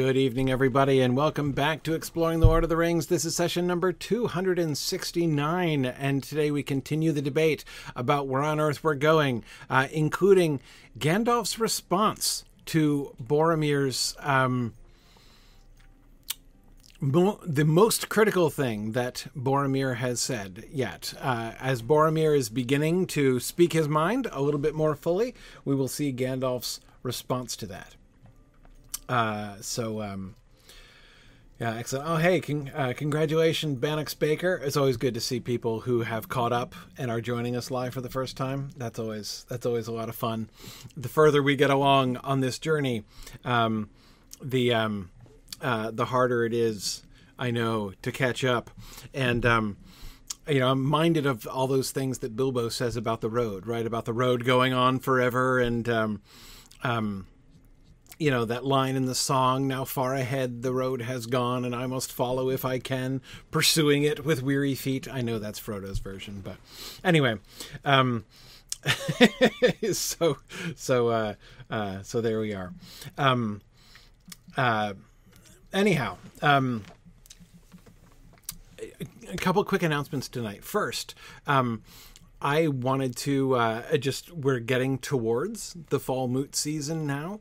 Good evening, everybody, and welcome back to Exploring the Lord of the Rings. This is session number 269, and today we continue the debate about where on earth we're going, uh, including Gandalf's response to Boromir's. Um, Mo- the most critical thing that Boromir has said yet. Uh, as Boromir is beginning to speak his mind a little bit more fully, we will see Gandalf's response to that. Uh, so, um, yeah, excellent. Oh, hey, con- uh, congratulations, Bannox Baker. It's always good to see people who have caught up and are joining us live for the first time. That's always that's always a lot of fun. The further we get along on this journey, um, the um, uh, the harder it is, I know, to catch up. And um, you know, I'm minded of all those things that Bilbo says about the road, right? About the road going on forever, and um, um, you know that line in the song now far ahead the road has gone and i must follow if i can pursuing it with weary feet. I know that's frodo's version but anyway um so so uh uh so there we are. Um uh anyhow um a couple quick announcements tonight. First um I wanted to uh, just, we're getting towards the fall moot season now.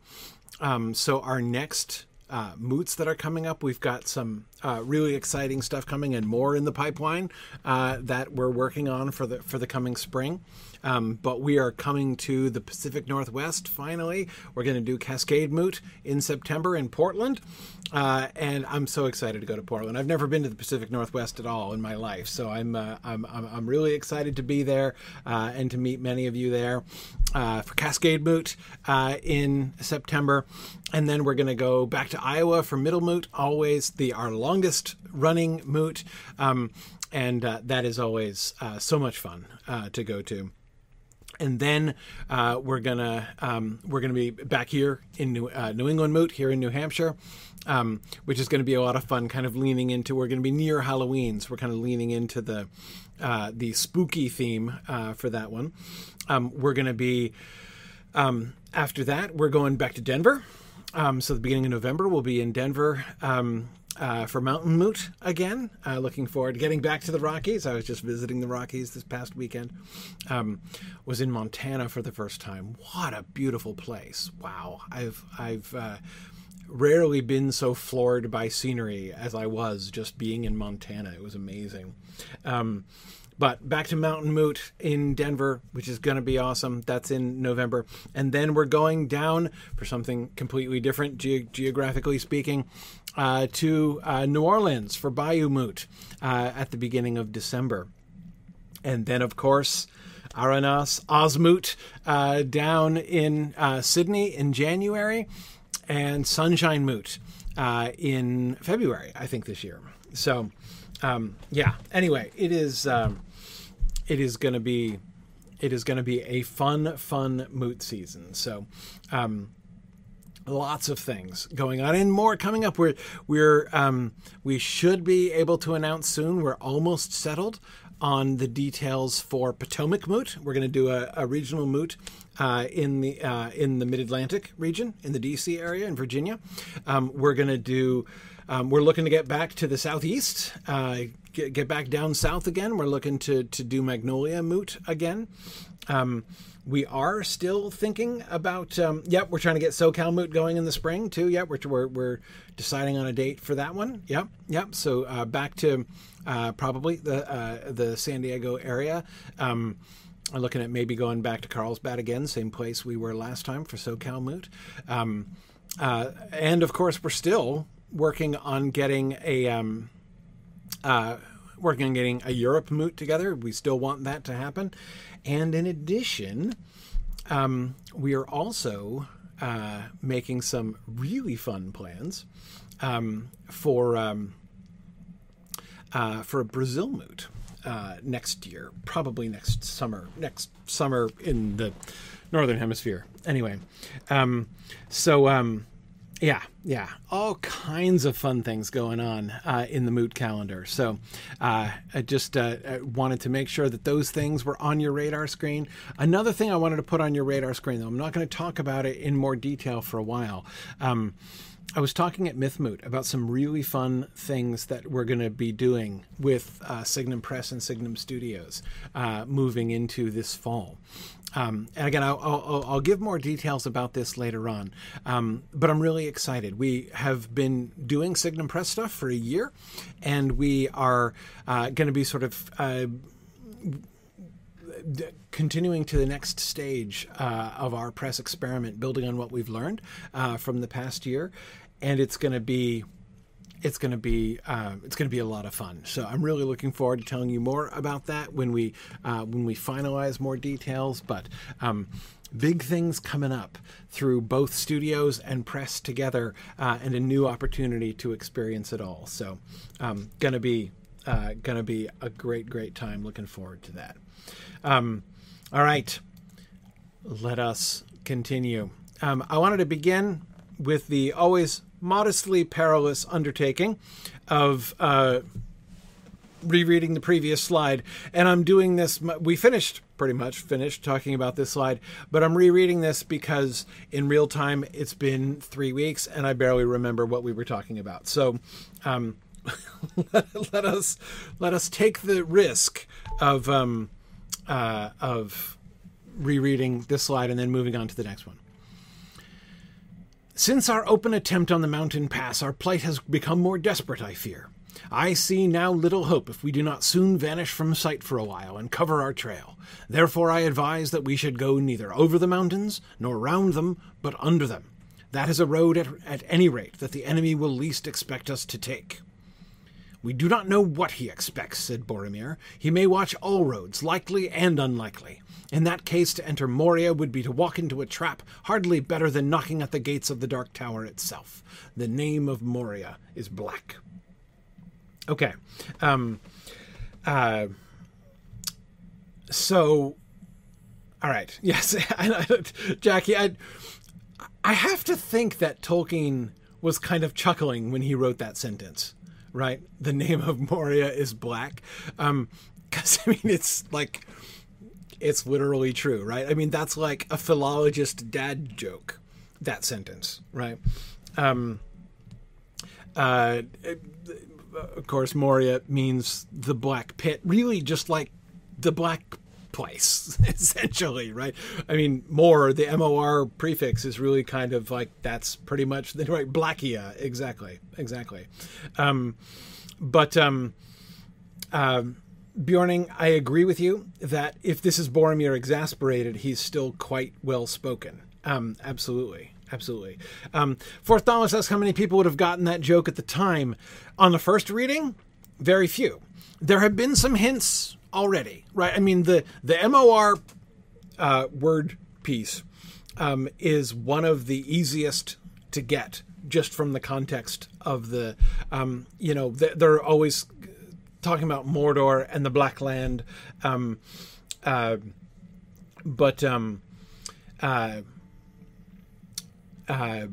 Um, so our next uh, moots that are coming up, we've got some uh, really exciting stuff coming and more in the pipeline uh, that we're working on for the for the coming spring. Um, but we are coming to the Pacific Northwest finally. We're going to do Cascade Moot in September in Portland. Uh, and I'm so excited to go to Portland. I've never been to the Pacific Northwest at all in my life, so I'm uh, I'm, I'm, I'm really excited to be there uh, and to meet many of you there uh, for Cascade Moot uh, in September, and then we're going to go back to Iowa for Middle Moot, always the our longest running moot, um, and uh, that is always so much fun to go to and then uh, we're gonna um, we're gonna be back here in New, uh, New England Moot here in New Hampshire, um, which is going to be a lot of fun. Kind of leaning into we're going to be near Halloween, so we're kind of leaning into the uh, the spooky theme uh, for that one. Um, we're going to be um, after that we're going back to Denver. Um, so the beginning of November we'll be in Denver um, uh, for Mountain Moot again. Uh, looking forward to getting back to the Rockies. I was just visiting the Rockies this past weekend. Um, was in Montana for the first time. What a beautiful place! Wow, I've I've uh, rarely been so floored by scenery as I was just being in Montana. It was amazing. Um, but back to Mountain Moot in Denver, which is going to be awesome. That's in November. And then we're going down for something completely different, ge- geographically speaking, uh, to uh, New Orleans for Bayou Moot uh, at the beginning of December. And then, of course, Aranas Osmoot uh, down in uh, Sydney in January, and Sunshine Moot uh, in February, I think, this year. So, um, yeah. Anyway, it is um, it is going to be it is going to be a fun, fun moot season. So, um, lots of things going on and more coming up. We're we're um, we should be able to announce soon. We're almost settled on the details for Potomac Moot. We're going to do a, a regional moot uh, in the uh, in the Mid Atlantic region, in the D.C. area in Virginia. Um, we're going to do. Um, we're looking to get back to the southeast, uh, get, get, back down south again. We're looking to to do Magnolia Moot again. Um, we are still thinking about. Um, yep, we're trying to get SoCal Moot going in the spring too. Yep, we're, we're, we're deciding on a date for that one. Yep, yep. So uh, back to uh, probably the uh, the San Diego area. Um, I'm looking at maybe going back to Carlsbad again, same place we were last time for SoCal Moot. Um, uh, and of course, we're still working on getting a um, uh, working on getting a Europe Moot together. We still want that to happen. And in addition, um, we are also uh, making some really fun plans um, for um, uh, for a Brazil moot uh, next year, probably next summer. Next summer in the northern hemisphere. Anyway, um, so um, yeah, yeah, all kinds of fun things going on uh, in the Moot calendar. So uh, I just uh, wanted to make sure that those things were on your radar screen. Another thing I wanted to put on your radar screen, though, I'm not going to talk about it in more detail for a while. Um, I was talking at Mythmoot about some really fun things that we're going to be doing with uh, Signum Press and Signum Studios uh, moving into this fall. Um, and again, I'll, I'll, I'll, give more details about this later on. Um, but I'm really excited. We have been doing Signum Press stuff for a year, and we are uh, going to be sort of uh, continuing to the next stage uh, of our press experiment, building on what we've learned uh, from the past year, and it's going to be it's going to be uh, it's going to be a lot of fun. So I'm really looking forward to telling you more about that when we uh, when we finalize more details. But um, big things coming up through both studios and press together, uh, and a new opportunity to experience it all. So um, going to be uh, going to be a great great time. Looking forward to that. Um, all right, let us continue. Um, I wanted to begin with the always modestly perilous undertaking of uh, rereading the previous slide. And I'm doing this, we finished pretty much finished talking about this slide, but I'm rereading this because in real time it's been three weeks and I barely remember what we were talking about. So, um, let, us let us take the risk of um, uh, of rereading this slide and then moving on to the next one. Since our open attempt on the mountain pass, our plight has become more desperate, I fear. I see now little hope if we do not soon vanish from sight for a while and cover our trail. Therefore, I advise that we should go neither over the mountains nor round them, but under them. That is a road, at, at any rate, that the enemy will least expect us to take. We do not know what he expects, said Boromir. He may watch all roads, likely and unlikely. In that case, to enter Moria would be to walk into a trap, hardly better than knocking at the gates of the Dark Tower itself. The name of Moria is Black. Okay. Um, uh, so, all right. Yes, Jackie, I, I have to think that Tolkien was kind of chuckling when he wrote that sentence right? The name of Moria is black. Um, because I mean, it's like, it's literally true, right? I mean, that's like a philologist dad joke, that sentence, right? Um, uh, of course, Moria means the black pit, really just like the black place, essentially, right? I mean, more the MOR prefix is really kind of like that's pretty much the right Blackia, exactly, exactly. Um, but um, um, Beorning, I agree with you that if this is Boromir exasperated, he's still quite well spoken. Um, absolutely. Absolutely. Um, Fourth Thomas asks how many people would have gotten that joke at the time. On the first reading, very few. There have been some hints already, right? I mean, the the MOR uh, word piece um, is one of the easiest to get just from the context of the, um, you know, they're always talking about Mordor and the Black Land, um, uh, but um, uh, uh,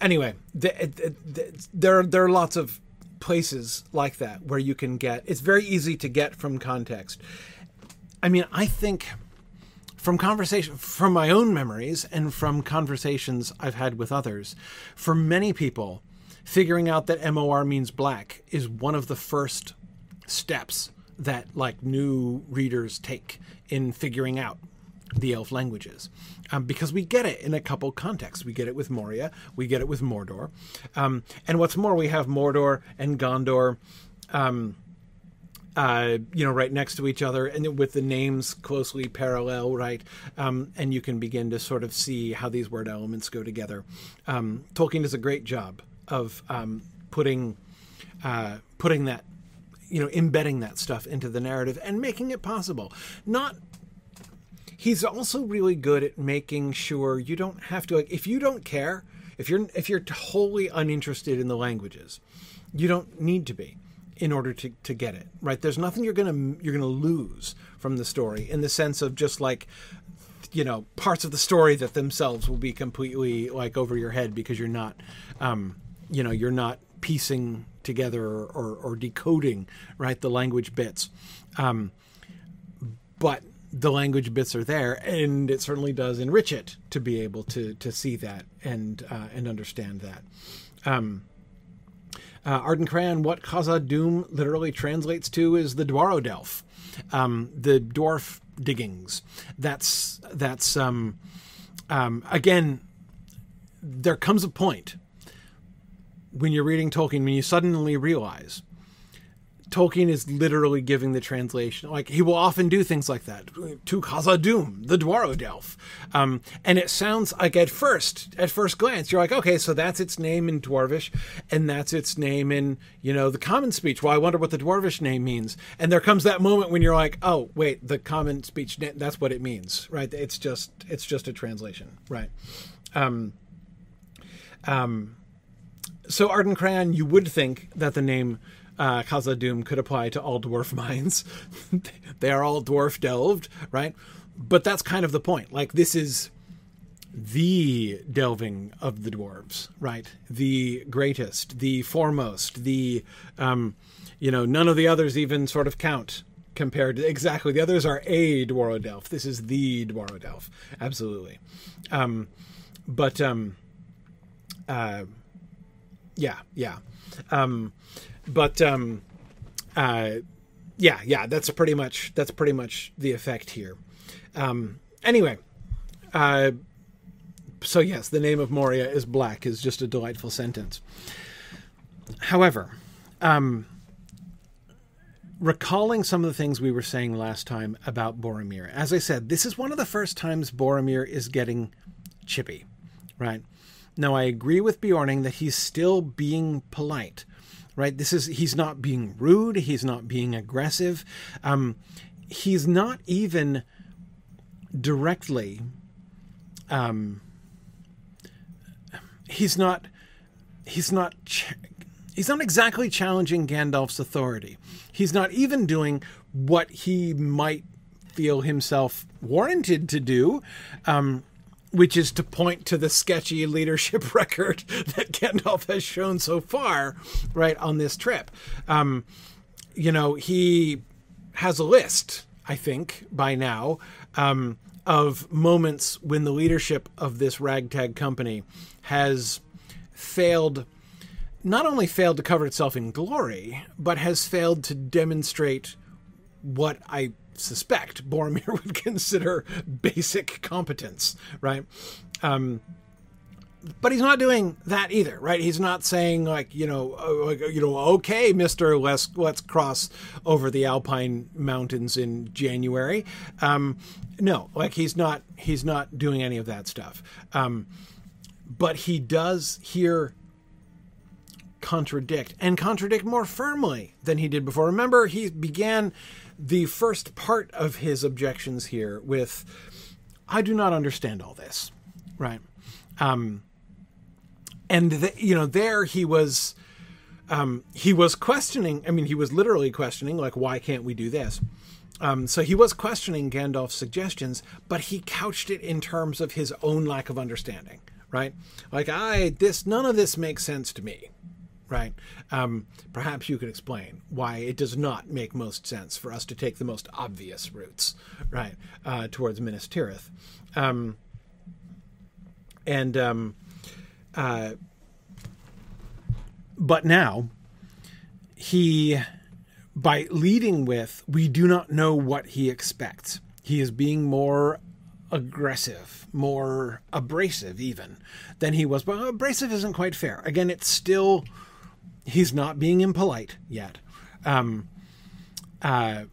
anyway, the, the, the, there there are lots of places like that where you can get it's very easy to get from context. I mean, I think from conversation from my own memories and from conversations I've had with others, for many people, figuring out that MOR means black is one of the first steps that like new readers take in figuring out the elf languages um, because we get it in a couple contexts. We get it with Moria, we get it with Mordor, um, and what's more, we have Mordor and Gondor. Um, uh, you know, right next to each other, and with the names closely parallel, right? Um, and you can begin to sort of see how these word elements go together. Um, Tolkien does a great job of um, putting uh, putting that, you know, embedding that stuff into the narrative and making it possible. Not he's also really good at making sure you don't have to like if you don't care if you're if you're wholly uninterested in the languages you don't need to be in order to, to get it right? There's nothing you're gonna you're gonna lose from the story in the sense of just like you know parts of the story that themselves will be completely like over your head because you're not um, you know you're not piecing together or, or, or decoding right the language bits. Um, but the language bits are there, and it certainly does enrich it to be able to to see that and uh, and understand that. Um, uh, Arden Crayon, what Khazad-dûm literally translates to is the Dwarrowdelf, um, the dwarf diggings. That's that's um, um, again. There comes a point when you're reading Tolkien when you suddenly realize Tolkien is literally giving the translation. Like he will often do things like that to Khazad-dûm, the Dwarrowdelf, um, and it sounds like at first, at first glance, you're like, okay, so that's its name in Dwarvish, and that's its name in you know the common speech. Well, I wonder what the Dwarvish name means. And there comes that moment when you're like, oh, wait, the common speech, that's what it means, right? It's just it's just a translation, right? Um, um, so Arden Crayon, you would think that the name uh, Khazad-dûm could apply to all dwarf mines. they are all dwarf delved, right? But that's kind of the point. Like this is the delving of the dwarves, right? The greatest, the foremost, the um, you know, none of the others even sort of count compared to exactly the others are a Dwaro This is the Dwaro absolutely. Um, but um, uh, yeah, yeah. Um, but um, uh, yeah, yeah, that's pretty much that's pretty much the effect here. Um, anyway, uh, so yes, the name of Moria is black is just a delightful sentence. However, um, recalling some of the things we were saying last time about Boromir, as I said, this is one of the first times Boromir is getting chippy, right? Now, I agree with Beorning that he's still being polite, right? This is he's not being rude. He's not being aggressive. Um, he's not even directly. Um, he's not. He's not. Ch- he's not exactly challenging Gandalf's authority. He's not even doing what he might feel himself warranted to do. Um, which is to point to the sketchy leadership record that Gandalf has shown so far, right, on this trip. Um, you know, he has a list, I think, by now, um, of moments when the leadership of this ragtag company has failed, not only failed to cover itself in glory, but has failed to demonstrate what I suspect Boromir would consider basic competence, right? Um, but he's not doing that either, right? He's not saying like you know, uh, like, you know, okay, Mister, let's let's cross over the Alpine mountains in January. Um, no, like he's not he's not doing any of that stuff. Um, but he does here contradict and contradict more firmly than he did before. Remember, he began the first part of his objections here with I do not understand all this, right? Um, and the, you know, there he was, um, he was questioning. I mean, he was literally questioning, like, why can't we do this? Um, so he was questioning Gandalf's suggestions, but he couched it in terms of his own lack of understanding, right? Like, I this none of this makes sense to me, right? Um, perhaps you could explain why it does not make most sense for us to take the most obvious routes, right, uh, towards Minas Tirith. Um, and, um, uh, but now, he, by leading with, we do not know what he expects. He is being more aggressive, more abrasive, even than he was. But abrasive isn't quite fair. Again, it's still he's not being impolite yet. Um, uh,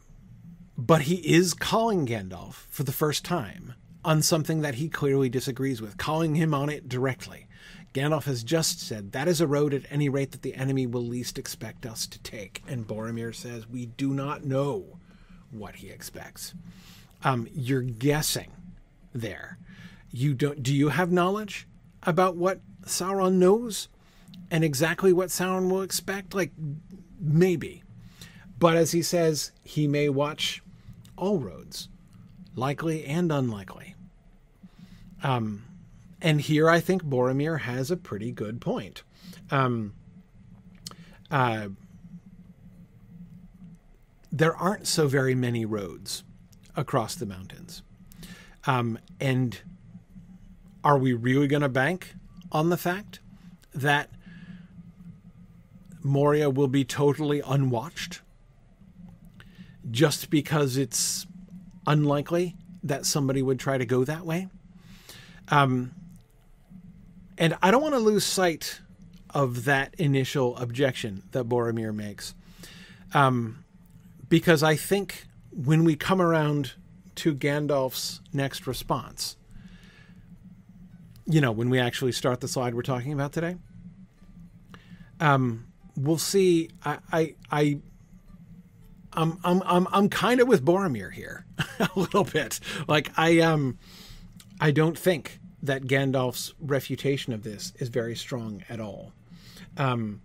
but he is calling Gandalf for the first time on something that he clearly disagrees with, calling him on it directly. Gandalf has just said, That is a road at any rate that the enemy will least expect us to take. And Boromir says, We do not know what he expects. Um, you're guessing there. You don't do you have knowledge about what Sauron knows? And exactly what Sauron will expect? Like, maybe. But as he says, he may watch all roads, likely and unlikely. Um, and here I think Boromir has a pretty good point. Um, uh, there aren't so very many roads across the mountains. Um, and are we really going to bank on the fact that Moria will be totally unwatched just because it's unlikely that somebody would try to go that way. Um, and I don't want to lose sight of that initial objection that Boromir makes. Um, because I think when we come around to Gandalf's next response, you know, when we actually start the slide we're talking about today, um, we'll see. I, I, I I'm, I'm, I'm, I'm kind of with Boromir here a little bit. Like I, um, I don't think that Gandalf's refutation of this is very strong at all. Um,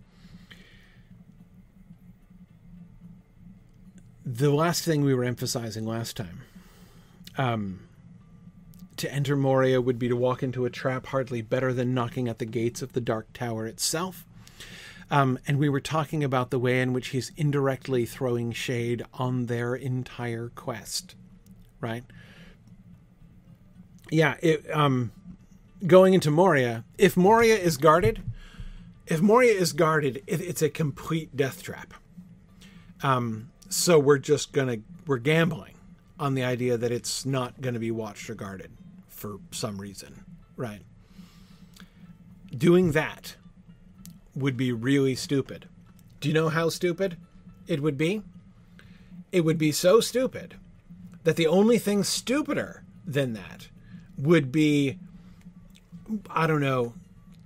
the last thing we were emphasizing last time um, to enter Moria would be to walk into a trap hardly better than knocking at the gates of the Dark Tower itself. Um, and we were talking about the way in which he's indirectly throwing shade on their entire quest, right? Yeah, it, um, going into Moria, if Moria is guarded, if Moria is guarded, it, it's a complete death trap. Um, so we're just gonna we're gambling on the idea that it's not going to be watched or guarded for some reason, right? Doing that would be really stupid. Do you know how stupid it would be? It would be so stupid that the only thing stupider than that would be I don't know,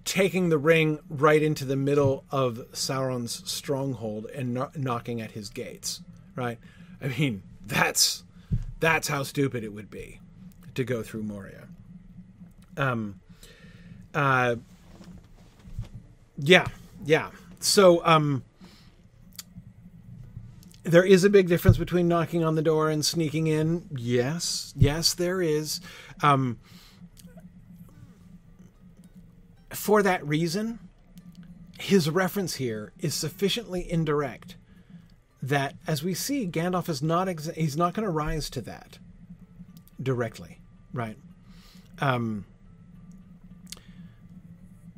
taking the ring right into the middle of Sauron's stronghold and no- knocking at his gates, right? I mean, that's that's how stupid it would be to go through Moria. Um uh yeah, yeah. So um there is a big difference between knocking on the door and sneaking in. Yes, yes, there is. Um, for that reason, his reference here is sufficiently indirect that, as we see, Gandalf is not exa- he's not going to rise to that directly, right? Um,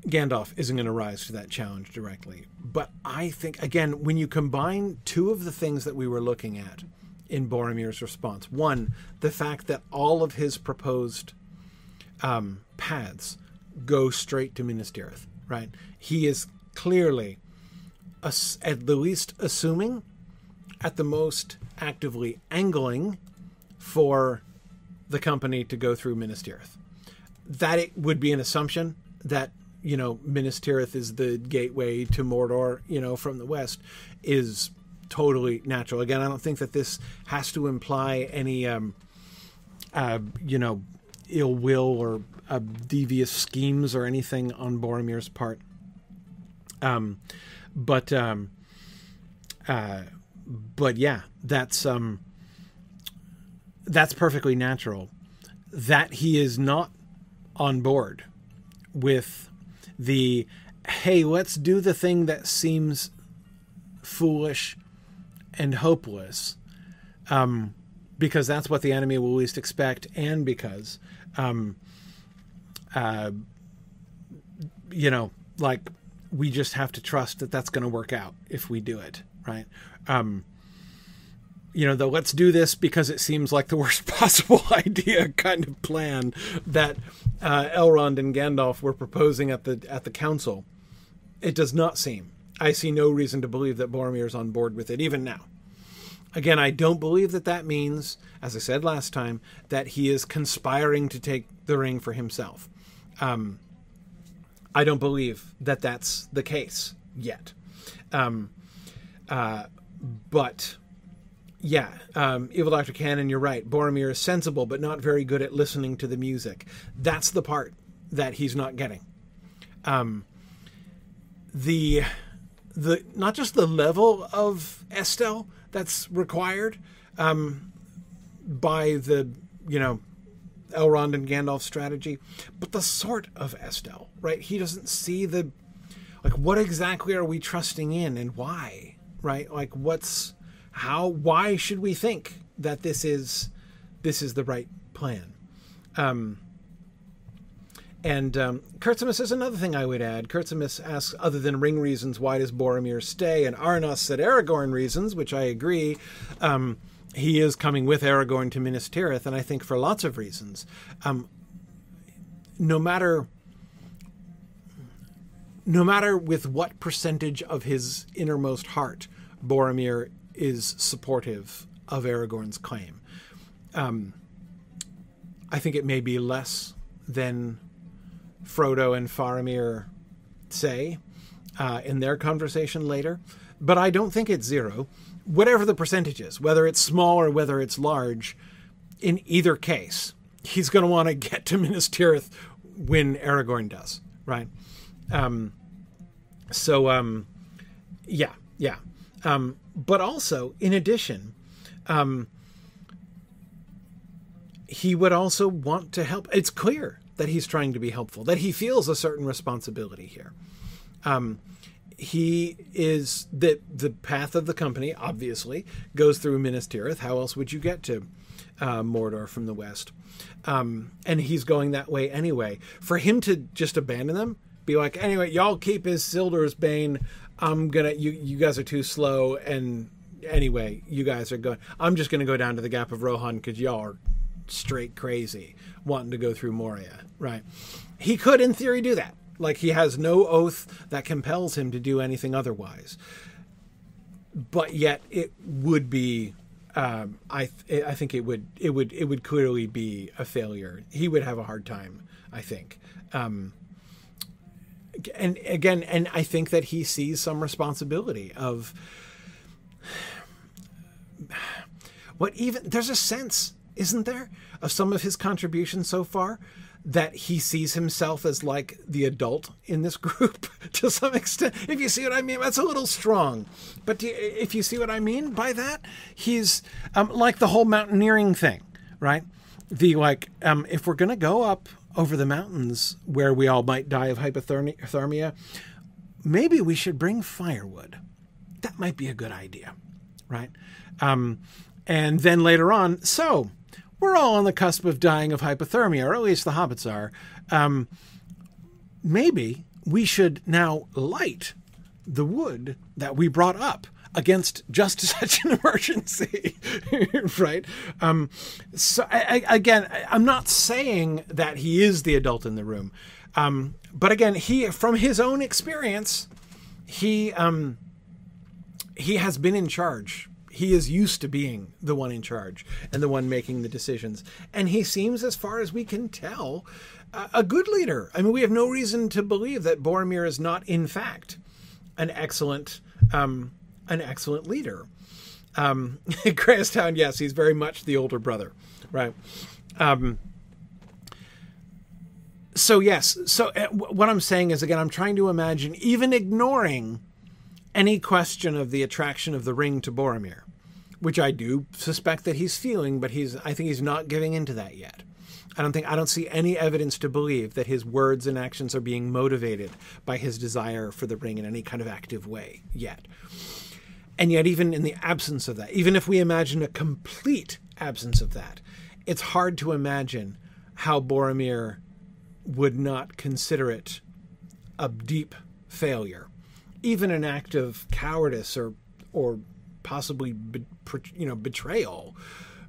Gandalf isn't going to rise to that challenge directly, but I think again when you combine two of the things that we were looking at in Boromir's response, one, the fact that all of his proposed um, paths go straight to Minas Tirith, right? He is clearly, at the least, assuming, at the most, actively angling for the company to go through Minas Tirith. That it would be an assumption that you know Minas Tirith is the gateway to Mordor, you know, from the west, is totally natural. Again, I don't think that this has to imply any, um, uh, you know, ill will or uh, devious schemes or anything on Boromir's part. Um, but um, uh, but yeah, that's um, that's perfectly natural. That he is not on board with the hey, let's do the thing that seems foolish and hopeless, um, because that's what the enemy will least expect, and because um, uh, you know, like we just have to trust that that's going to work out if we do it, right? Um, you know, the let's do this because it seems like the worst possible idea kind of plan that uh, Elrond and Gandalf were proposing at the at the council. It does not seem. I see no reason to believe that Boromir is on board with it, even now. Again, I don't believe that that means, as I said last time, that he is conspiring to take the ring for himself. Um, I don't believe that that's the case yet. Um, uh, but yeah, um, Evil Dr. Cannon, you're right. Boromir is sensible, but not very good at listening to the music. That's the part that he's not getting. Um, the the not just the level of Estel that's required um, by the you know Elrond and Gandalf strategy, but the sort of Estel, right? He doesn't see the like what exactly are we trusting in and why, right? Like what's how why should we think that this is this is the right plan? Um And um, Kurtzimus is another thing I would add. Kurtzimus asks, other than ring reasons, why does Boromir stay? And Arnos said Aragorn reasons, which I agree. Um, he is coming with Aragorn to Minas Tirith, and I think for lots of reasons. Um, no matter no matter with what percentage of his innermost heart Boromir is supportive of Aragorn's claim. Um, I think it may be less than Frodo and Faramir say uh, in their conversation later, but I don't think it's zero. Whatever the percentage is, whether it's small or whether it's large, in either case, he's going to want to get to Minas Tirith when Aragorn does, right? Um, so, um, yeah, yeah. Um, but also, in addition, um, he would also want to help. It's clear that he's trying to be helpful, that he feels a certain responsibility here. Um, he is the the path of the company obviously goes through Minas Tirith. How else would you get to uh, Mordor from the west? Um, and he's going that way anyway. For him to just abandon them, be like, anyway, y'all keep Isildur's bane. I'm gonna you you guys are too slow, and anyway, you guys are going. I'm just gonna go down to the Gap of Rohan because y'all are straight crazy wanting to go through Moria, right? He could, in theory, do that. Like he has no oath that compels him to do anything otherwise. But yet, it would be. Um, I th- I think it would it would it would clearly be a failure. He would have a hard time. I think. Um, and again, and I think that he sees some responsibility of what even there's a sense, isn't there, of some of his contributions so far that he sees himself as like the adult in this group to some extent. If you see what I mean, that's a little strong. But if you see what I mean by that, he's um, like the whole mountaineering thing, right? The like, um, if we're to go up over the mountains where we all might die of hypothermia, maybe we should bring firewood. That might be a good idea, right? Um, and then later on, so we're all on the cusp of dying of hypothermia, or at least the hobbits are. Um, maybe we should now light the wood that we brought up against just such an emergency, right? Um, so I, I, again, I'm not saying that he is the adult in the room, um, but again, he from his own experience, he um, he has been in charge. He is used to being the one in charge and the one making the decisions, and he seems, as far as we can tell, a good leader. I mean, we have no reason to believe that Boromir is not, in fact, an excellent um, an excellent leader. Um, yes, he's very much the older brother, right? Um, so yes, so uh, what I'm saying is again, I'm trying to imagine, even ignoring any question of the attraction of the ring to Boromir, which I do suspect that he's feeling, but he's I think he's not giving into that yet. I don't think I don't see any evidence to believe that his words and actions are being motivated by his desire for the ring in any kind of active way yet. And yet, even in the absence of that, even if we imagine a complete absence of that, it's hard to imagine how Boromir would not consider it a deep failure, even an act of cowardice or or possibly you know betrayal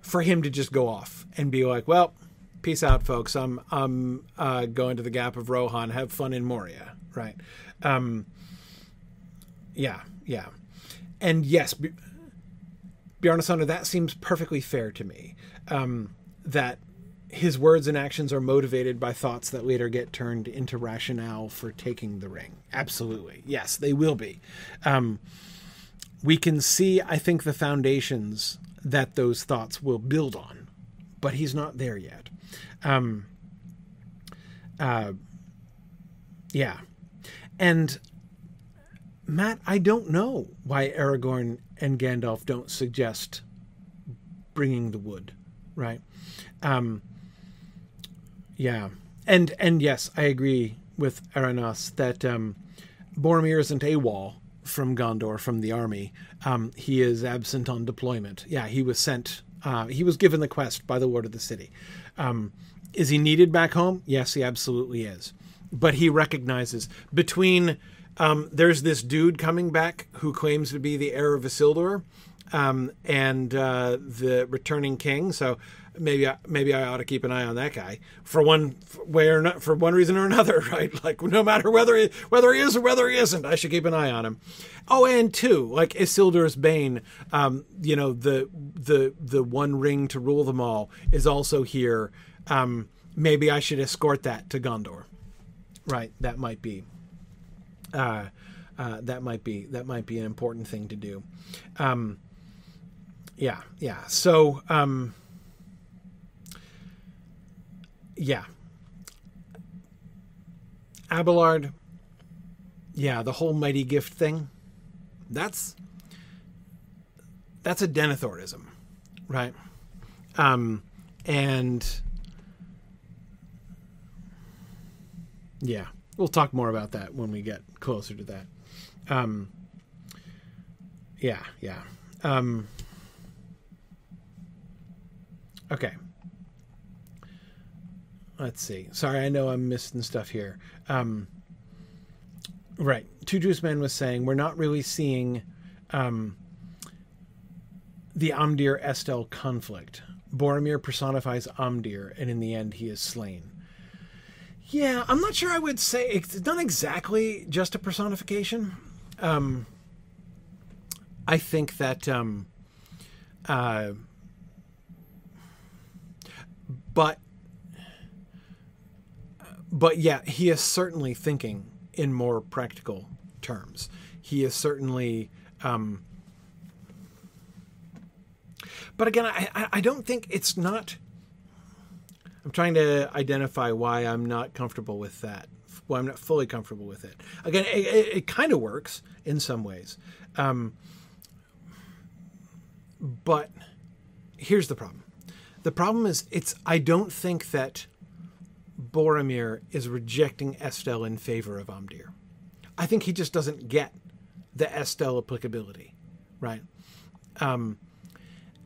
for him to just go off and be like, well, peace out, folks. I'm I'm uh, going to the Gap of Rohan. Have fun in Moria, right? Um, yeah, yeah and yes, Bjarnason, that seems perfectly fair to me. Um, that his words and actions are motivated by thoughts that later get turned into rationale for taking the ring. Absolutely. Yes, they will be. Um, we can see, I think, the foundations that those thoughts will build on, but he's not there yet. Um, uh, yeah. And Matt, I don't know why Aragorn and Gandalf don't suggest bringing the wood, right? Um, yeah, and and yes, I agree with Aranos that um, Boromir isn't AWOL from Gondor from the army. Um, he is absent on deployment. Yeah, he was sent. Uh, he was given the quest by the Lord of the City, um, is he needed back home? Yes, he absolutely is. But he recognizes between um, there's this dude coming back who claims to be the heir of Isildur um, and uh, the returning king. So maybe I, maybe I ought to keep an eye on that guy for one way or not for one reason or another, right? Like no matter whether he, whether he is or whether he isn't, I should keep an eye on him. Oh, and two, like Isildur's Bane, um, you know the the the one ring to rule them all is also here. Um, maybe I should escort that to Gondor, right? That might be. Uh, uh, that might be that might be an important thing to do. Um, yeah, yeah. So, um, yeah. Abelard, yeah, the whole mighty gift thing. That's that's a Denethordism, right? Um, and yeah, we'll talk more about that when we get closer to that. Um, yeah, yeah. Um, okay let's see. Sorry, I know I'm missing stuff here. Um, right. Two Juice Man was saying we're not really seeing um, the Amdir Estel conflict. Boromir personifies Amdir, and in the end, he is slain. Yeah, I'm not sure I would say it's not exactly just a personification. Um, I think that, um, uh, but but yeah, he is certainly thinking in more practical terms. He is certainly. Um, but again, I, I don't think it's not. I'm trying to identify why I'm not comfortable with that. Why I'm not fully comfortable with it. Again, it, it, it kind of works in some ways, um, but here's the problem. The problem is, it's. I don't think that Boromir is rejecting Estel in favor of Amdir. I think he just doesn't get the Estel applicability, right? Um,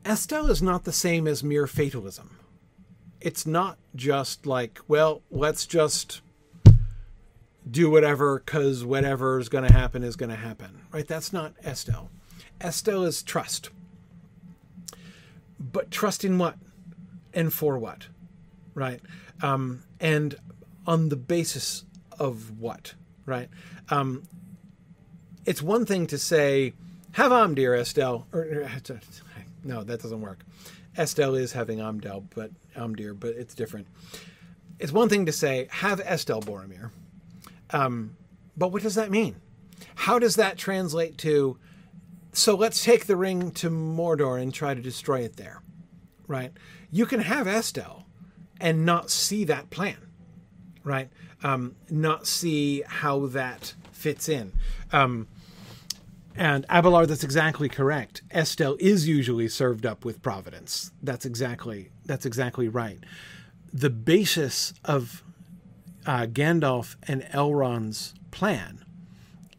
Estel is not the same as mere fatalism. It's not just like, well, let's just do whatever because whatever is going to happen is going to happen, right? That's not Estel. Estel is trust. But trust in what? And for what? Right? Um, and on the basis of what, right? Um, it's one thing to say, have Amdir, Estel. Or, or, no, that doesn't work. Estel is having Amdel, but Amdir, but it's different. It's one thing to say, have Estel Boromir. Um, but what does that mean? How does that translate to, so let's take the ring to Mordor and try to destroy it there, right? You can have Estel, and not see that plan, right? Um, not see how that fits in. Um, and Abelard, that's exactly correct. Estel is usually served up with Providence. That's exactly that's exactly right. The basis of uh, Gandalf and Elrond's plan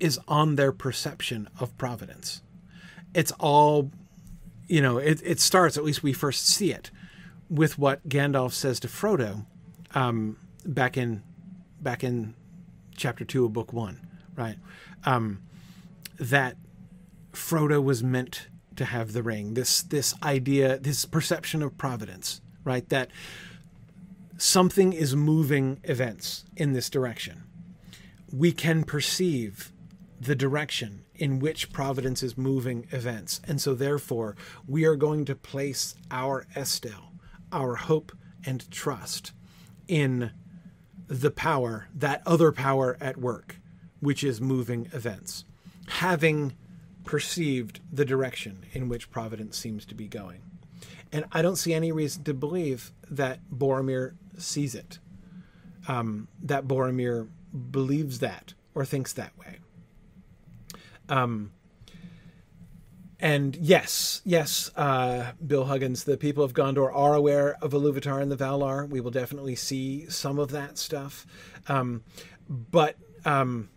is on their perception of Providence. It's all, you know, it, it starts, at least we first see it, with what Gandalf says to Frodo um, back in back in chapter two of book one, right? Um, that Frodo was meant to have the ring. This this idea, this perception of providence, right? That something is moving events in this direction. We can perceive the direction in which providence is moving events, and so therefore we are going to place our Estel our hope and trust in the power, that other power at work, which is moving events, having perceived the direction in which Providence seems to be going. And I don't see any reason to believe that Boromir sees it, um, that Boromir believes that or thinks that way. Um, and yes, yes, uh, Bill Huggins, the people of Gondor are aware of Iluvatar and the Valar. We will definitely see some of that stuff. Um, but um,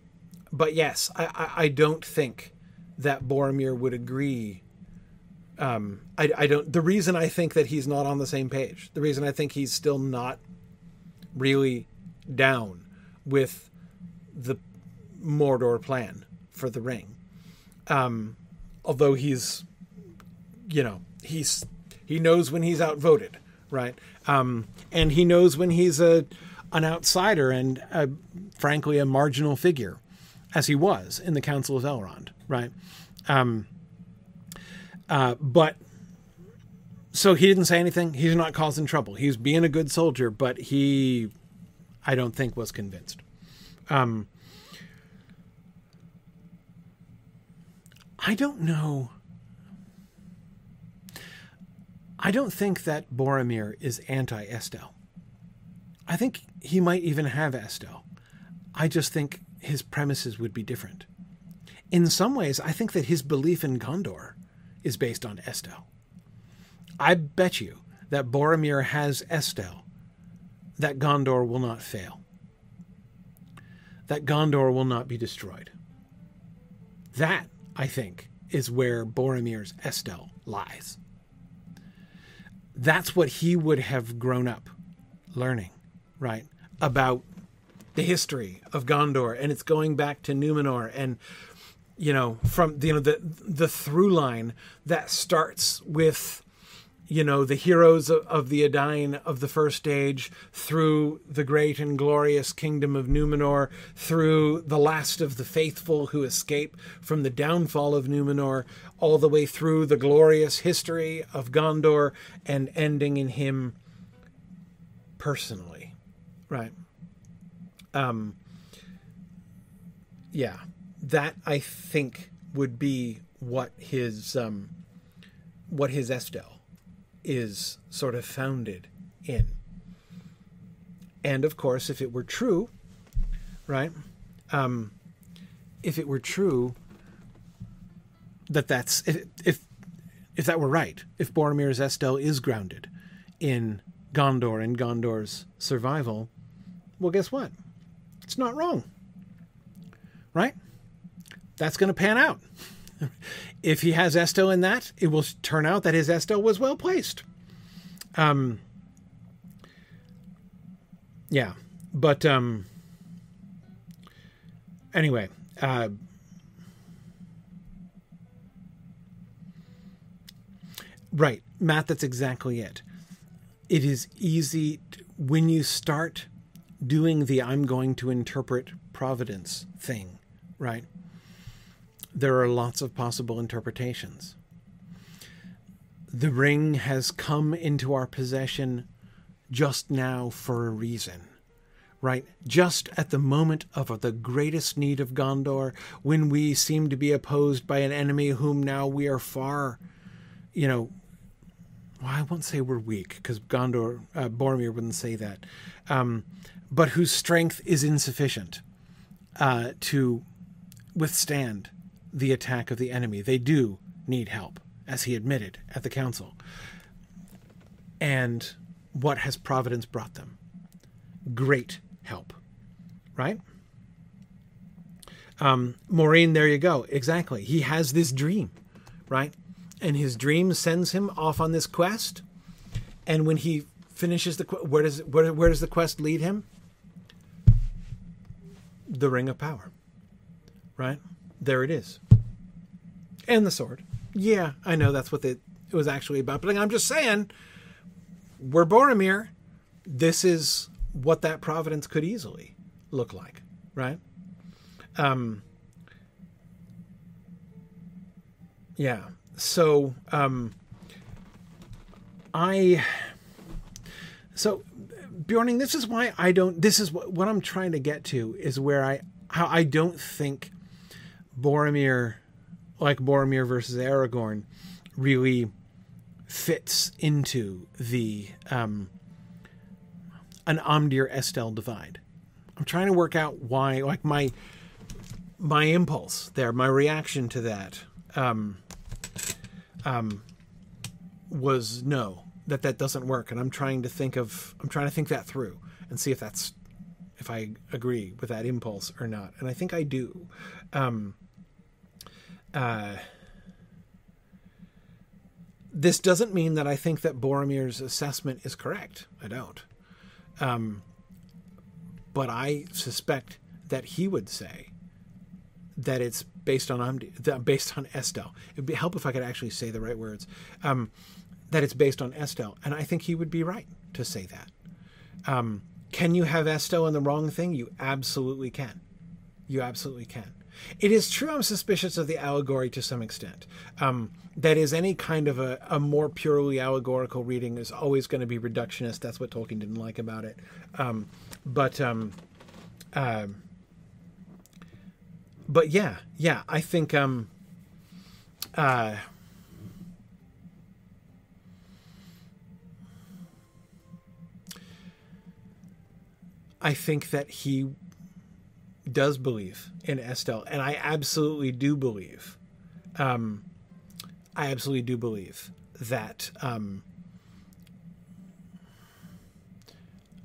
but yes, I, I, I, don't think that Boromir would agree. Um, I, I don't. The reason I think that he's not on the same page, the reason I think he's still not really down with the Mordor plan for the ring. Um, although he's, you know, he's he knows when he's outvoted, right? Um, and he knows when he's a an outsider and a, frankly a marginal figure, as he was in the Council of Elrond, right? Um, uh, but so he didn't say anything. He's not causing trouble. He's being a good soldier, but he, I don't think, was convinced. Um, I don't know. I don't think that Boromir is anti Estel. I think he might even have Estel. I just think his premises would be different. In some ways, I think that his belief in Gondor is based on Estel. I bet you that Boromir has Estel, that Gondor will not fail, that Gondor will not be destroyed. That, I think, is where Boromir's Estel lies. That's what he would have grown up learning, right? About the history of Gondor, and it's going back to Numenor, and you know, from you know the the through line that starts with you know the heroes of, of the Edain of the first age through the great and glorious kingdom of Numenor through the last of the faithful who escape from the downfall of Numenor all the way through the glorious history of Gondor and ending in him personally. Right um yeah that I think would be what his um, what his Estel is sort of founded in. And of course, if it were true, right? Um, if it were true that that's if if if that were right, if Boromir's Estel is grounded in Gondor and Gondor's survival, well, guess what? It's not wrong, right? that's going to pan out. if he has Estel in that, it will turn out that his Estel was well placed. Um, yeah, but um, anyway, uh, right, Matt. That's exactly it. It is easy to, when you start doing the "I'm going to interpret providence" thing, right? there are lots of possible interpretations. The ring has come into our possession just now for a reason, right? Just at the moment of the greatest need of Gondor, when we seem to be opposed by an enemy whom now we are far, you know, well, I won't say we're weak because Gondor, uh, Boromir wouldn't say that, um, but whose strength is insufficient uh, to withstand the attack of the enemy. They do need help, as he admitted at the council. And what has Providence brought them? Great help, right? Um, Maureen, there you go. Exactly. He has this dream, right? And his dream sends him off on this quest. And when he finishes the where does where, where does the quest lead him? The Ring of Power, right? there it is. And the sword. Yeah, I know that's what the, it was actually about. But I'm just saying, we're Boromir. This is what that providence could easily look like, right? Um, yeah. So, um, I, so Beorning, this is why I don't, this is what, what I'm trying to get to is where I, how I don't think Boromir, like Boromir versus Aragorn, really fits into the um, an Amdir Estel divide. I'm trying to work out why, like my my impulse there, my reaction to that um, um, was no, that that doesn't work, and I'm trying to think of, I'm trying to think that through and see if that's if I agree with that impulse or not, and I think I do. Um, uh, this doesn't mean that I think that Boromir's assessment is correct. I don't. Um, but I suspect that he would say that it's based on Umdi, based on Estel. It'd be help if I could actually say the right words. Um, that it's based on Estel, and I think he would be right to say that. Um, can you have Estel in the wrong thing? You absolutely can. You absolutely can. It is true I'm suspicious of the allegory to some extent. Um, that is, any kind of a, a, more purely allegorical reading is always going to be reductionist. That's what Tolkien didn't like about it. Um, but, um, uh, but yeah, yeah, I think, um, uh, I think that he does believe in Estel, and I absolutely do believe. Um, I absolutely do believe that. Um,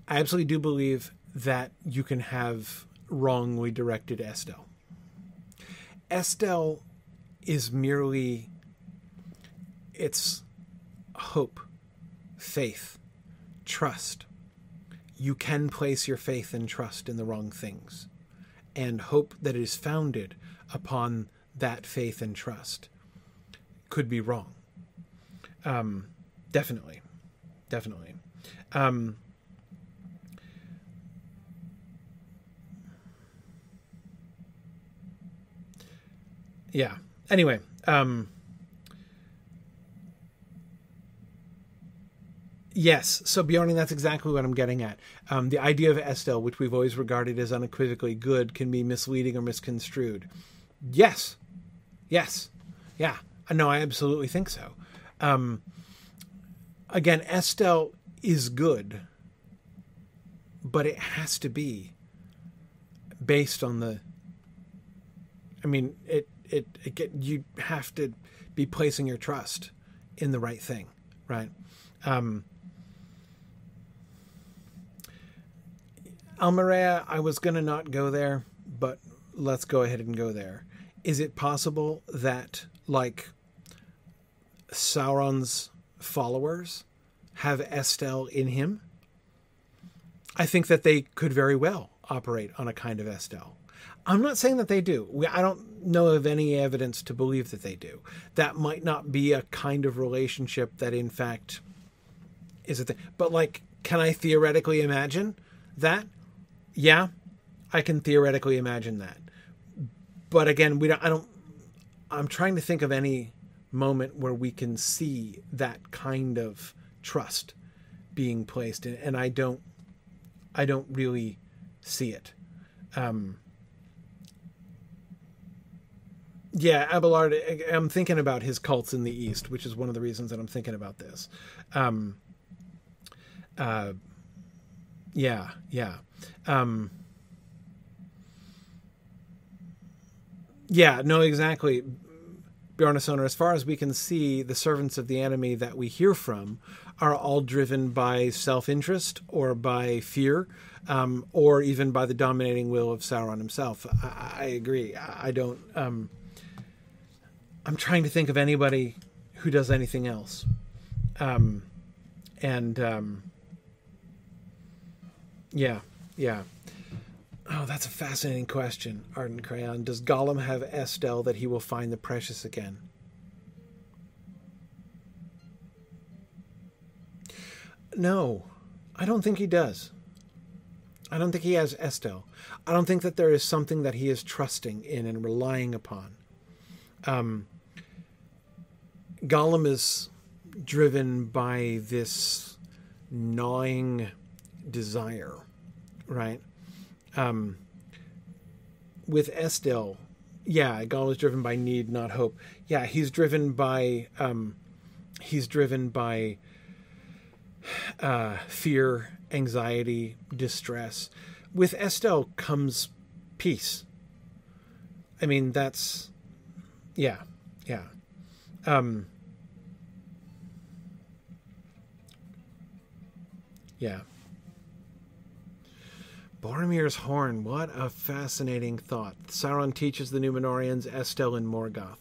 I absolutely do believe that you can have wrongly directed Estel. Estel is merely it's hope, faith, trust. You can place your faith and trust in the wrong things and hope that it is founded upon that faith and trust could be wrong. Um, definitely, definitely. Um, yeah. Anyway, um, Yes. So Beorning, that's exactly what I'm getting at. Um, the idea of Estel, which we've always regarded as unequivocally good, can be misleading or misconstrued. Yes. Yes. Yeah. No, I absolutely think so. Um, again, Estel is good, but it has to be based on the. I mean, it it, it get, you have to be placing your trust in the right thing, right? Um, Almeria, I was going to not go there, but let's go ahead and go there. Is it possible that, like, Sauron's followers have Estel in him? I think that they could very well operate on a kind of Estel. I'm not saying that they do. I don't know of any evidence to believe that they do. That might not be a kind of relationship that, in fact, is a thing. But, like, can I theoretically imagine that? Yeah, I can theoretically imagine that. But again, we don't, I don't I'm trying to think of any moment where we can see that kind of trust being placed in, and I don't I don't really see it. Um, yeah, Abelard. I'm thinking about his cults in the East, which is one of the reasons that I'm thinking about this. Um, uh, yeah, yeah. Um, yeah, no, exactly. Bjarnasonar, as far as we can see, the servants of the enemy that we hear from are all driven by self interest or by fear, um, or even by the dominating will of Sauron himself. I, I agree. I, I don't. Um, I'm trying to think of anybody who does anything else. Um, and um, yeah, yeah. Oh, that's a fascinating question, Arden Crayon. Does Gollum have Estel that he will find the precious again? No, I don't think he does. I don't think he has Estel. I don't think that there is something that he is trusting in and relying upon. Um, Gollum is driven by this gnawing desire, right? Um, with Estel, yeah, Gollum is driven by need, not hope. Yeah, he's driven by um, he's driven by uh, fear, anxiety, distress. With Estel comes peace. I mean, that's yeah, yeah. Um, yeah. Boromir's horn. What a fascinating thought. Sauron teaches the Numenoreans Estel and Morgoth.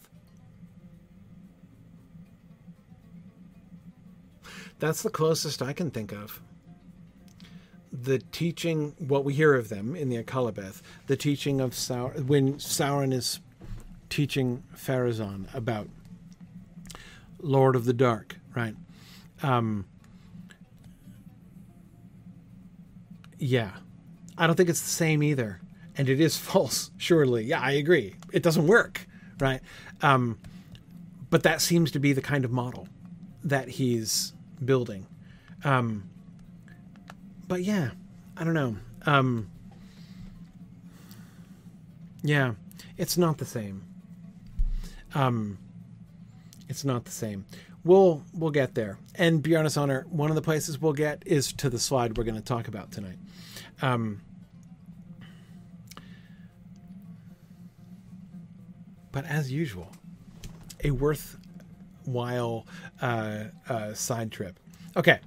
That's the closest I can think of. the teaching, what we hear of them in the Akalabeth, the teaching of Sauron, when Sauron is teaching Pharazôn about Lord of the Dark, right? Um, yeah, I don't think it's the same either, and it is false. Surely, yeah, I agree. It doesn't work, right? Um, but that seems to be the kind of model that he's building. Um, but yeah, I don't know. Um, yeah, it's not the same. Um, it's not the same. We'll we'll get there. And Bjarna's honor, one of the places we'll get is to the slide we're going to talk about tonight. Um, but as usual, a worthwhile uh, uh, side trip. Okay.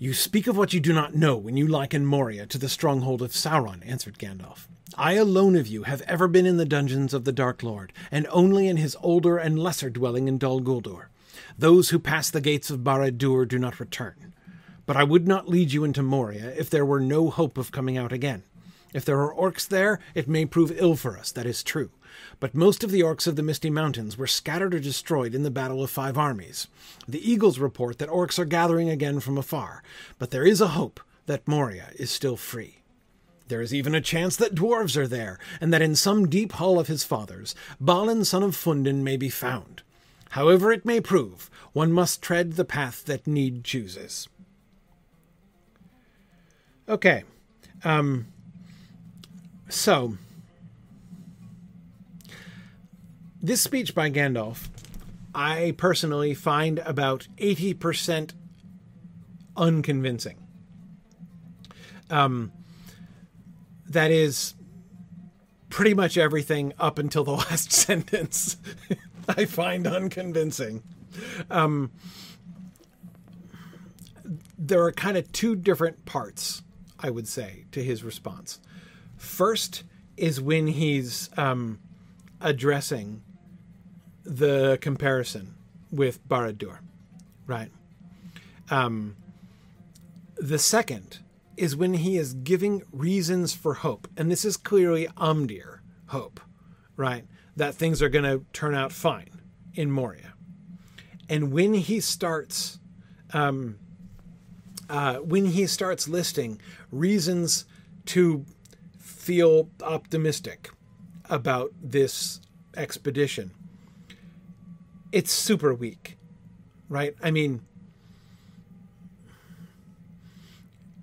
You speak of what you do not know when you liken Moria to the stronghold of Sauron, answered Gandalf. I alone of you have ever been in the dungeons of the Dark Lord, and only in his older and lesser dwelling in Dol Guldur. Those who pass the gates of Barad-dûr do not return. But I would not lead you into Moria if there were no hope of coming out again. If there are orcs there, it may prove ill for us, that is true. But most of the orcs of the Misty Mountains were scattered or destroyed in the Battle of Five Armies. The Eagles report that orcs are gathering again from afar, but there is a hope that Moria is still free. There is even a chance that dwarves are there, and that in some deep hall of his fathers, Balin son of Fundin may be found. However it may prove, one must tread the path that need chooses. Okay. Um, so, this speech by Gandalf, I personally find about 80% unconvincing. Um, that is pretty much everything up until the last sentence I find unconvincing. Um, there are kind of two different parts, I would say, to his response. First is when he's um, addressing the comparison with Barad-dûr, right? Um, the second is when he is giving reasons for hope. And this is clearly Amdir hope, right? That things are going to turn out fine in Moria. And when he starts, um, uh, when he starts listing reasons to feel optimistic about this expedition, it's super weak, right? I mean,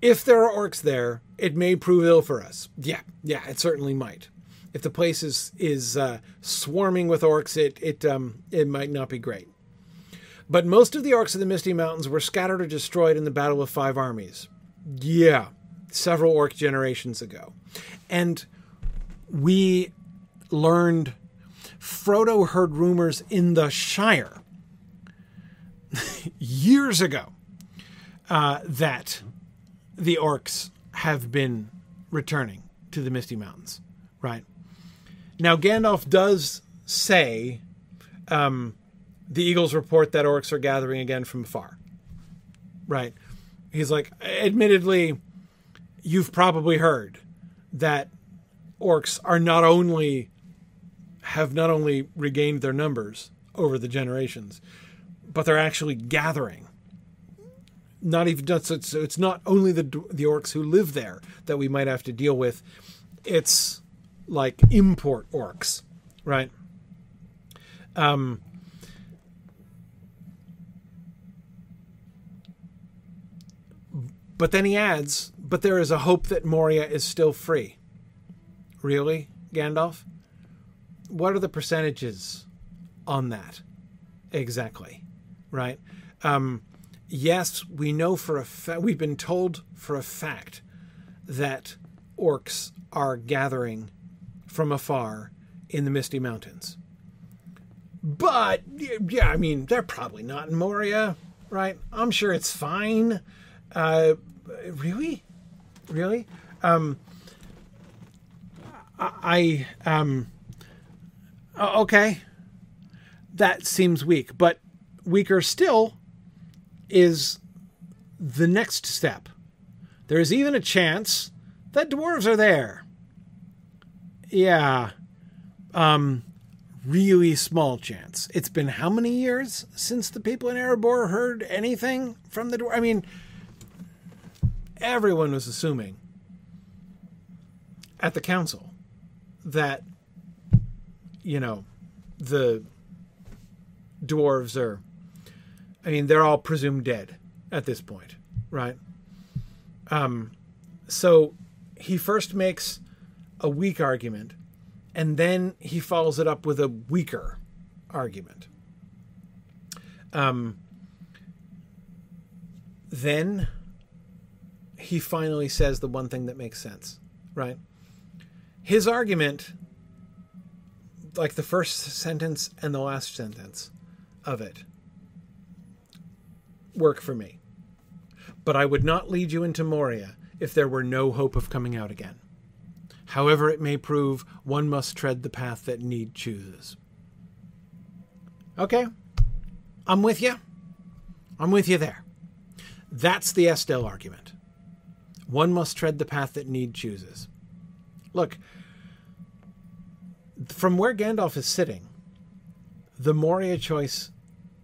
if there are orcs there, it may prove ill for us. Yeah, yeah, it certainly might. If the place is is uh, swarming with orcs, it it um it might not be great. But most of the orcs of the Misty Mountains were scattered or destroyed in the Battle of Five Armies. Yeah, several orc generations ago, and we learned Frodo heard rumors in the Shire years ago uh, that the orcs have been returning to the Misty Mountains, right? Now, Gandalf does say um, the Eagles report that orcs are gathering again from far, right? He's like, admittedly, you've probably heard that orcs are not only have not only regained their numbers over the generations, but they're actually gathering. Not even just it's, it's not only the the orcs who live there that we might have to deal with. It's like import orcs right? Um but then he adds but there is a hope that moria is still free really gandalf what are the percentages on that exactly right um yes, we know for a fact, we've been told for a fact that orcs are gathering from afar in the Misty Mountains. But, yeah, I mean, they're probably not in Moria, right? I'm sure it's fine. Uh, really? Really? Um, I, um, okay. That seems weak, but weaker still is the next step. There is even a chance that dwarves are there. Yeah. Um, really small chance. It's been how many years since the people in Erebor heard anything from the dwarf? I mean, everyone was assuming at the council that, you know, the dwarves are, I mean, they're all presumed dead at this point, right? Um, so he first makes a weak argument and then he follows it up with a weaker argument. Um, then he finally says the one thing that makes sense, right? His argument, like the first sentence and the last sentence of it, work for me. But I would not lead you into Moria if there were no hope of coming out again. However it may prove, one must tread the path that need chooses. Okay. I'm with you. I'm with you there. That's the Estel argument. One must tread the path that need chooses. Look, from where Gandalf is sitting, the Moria choice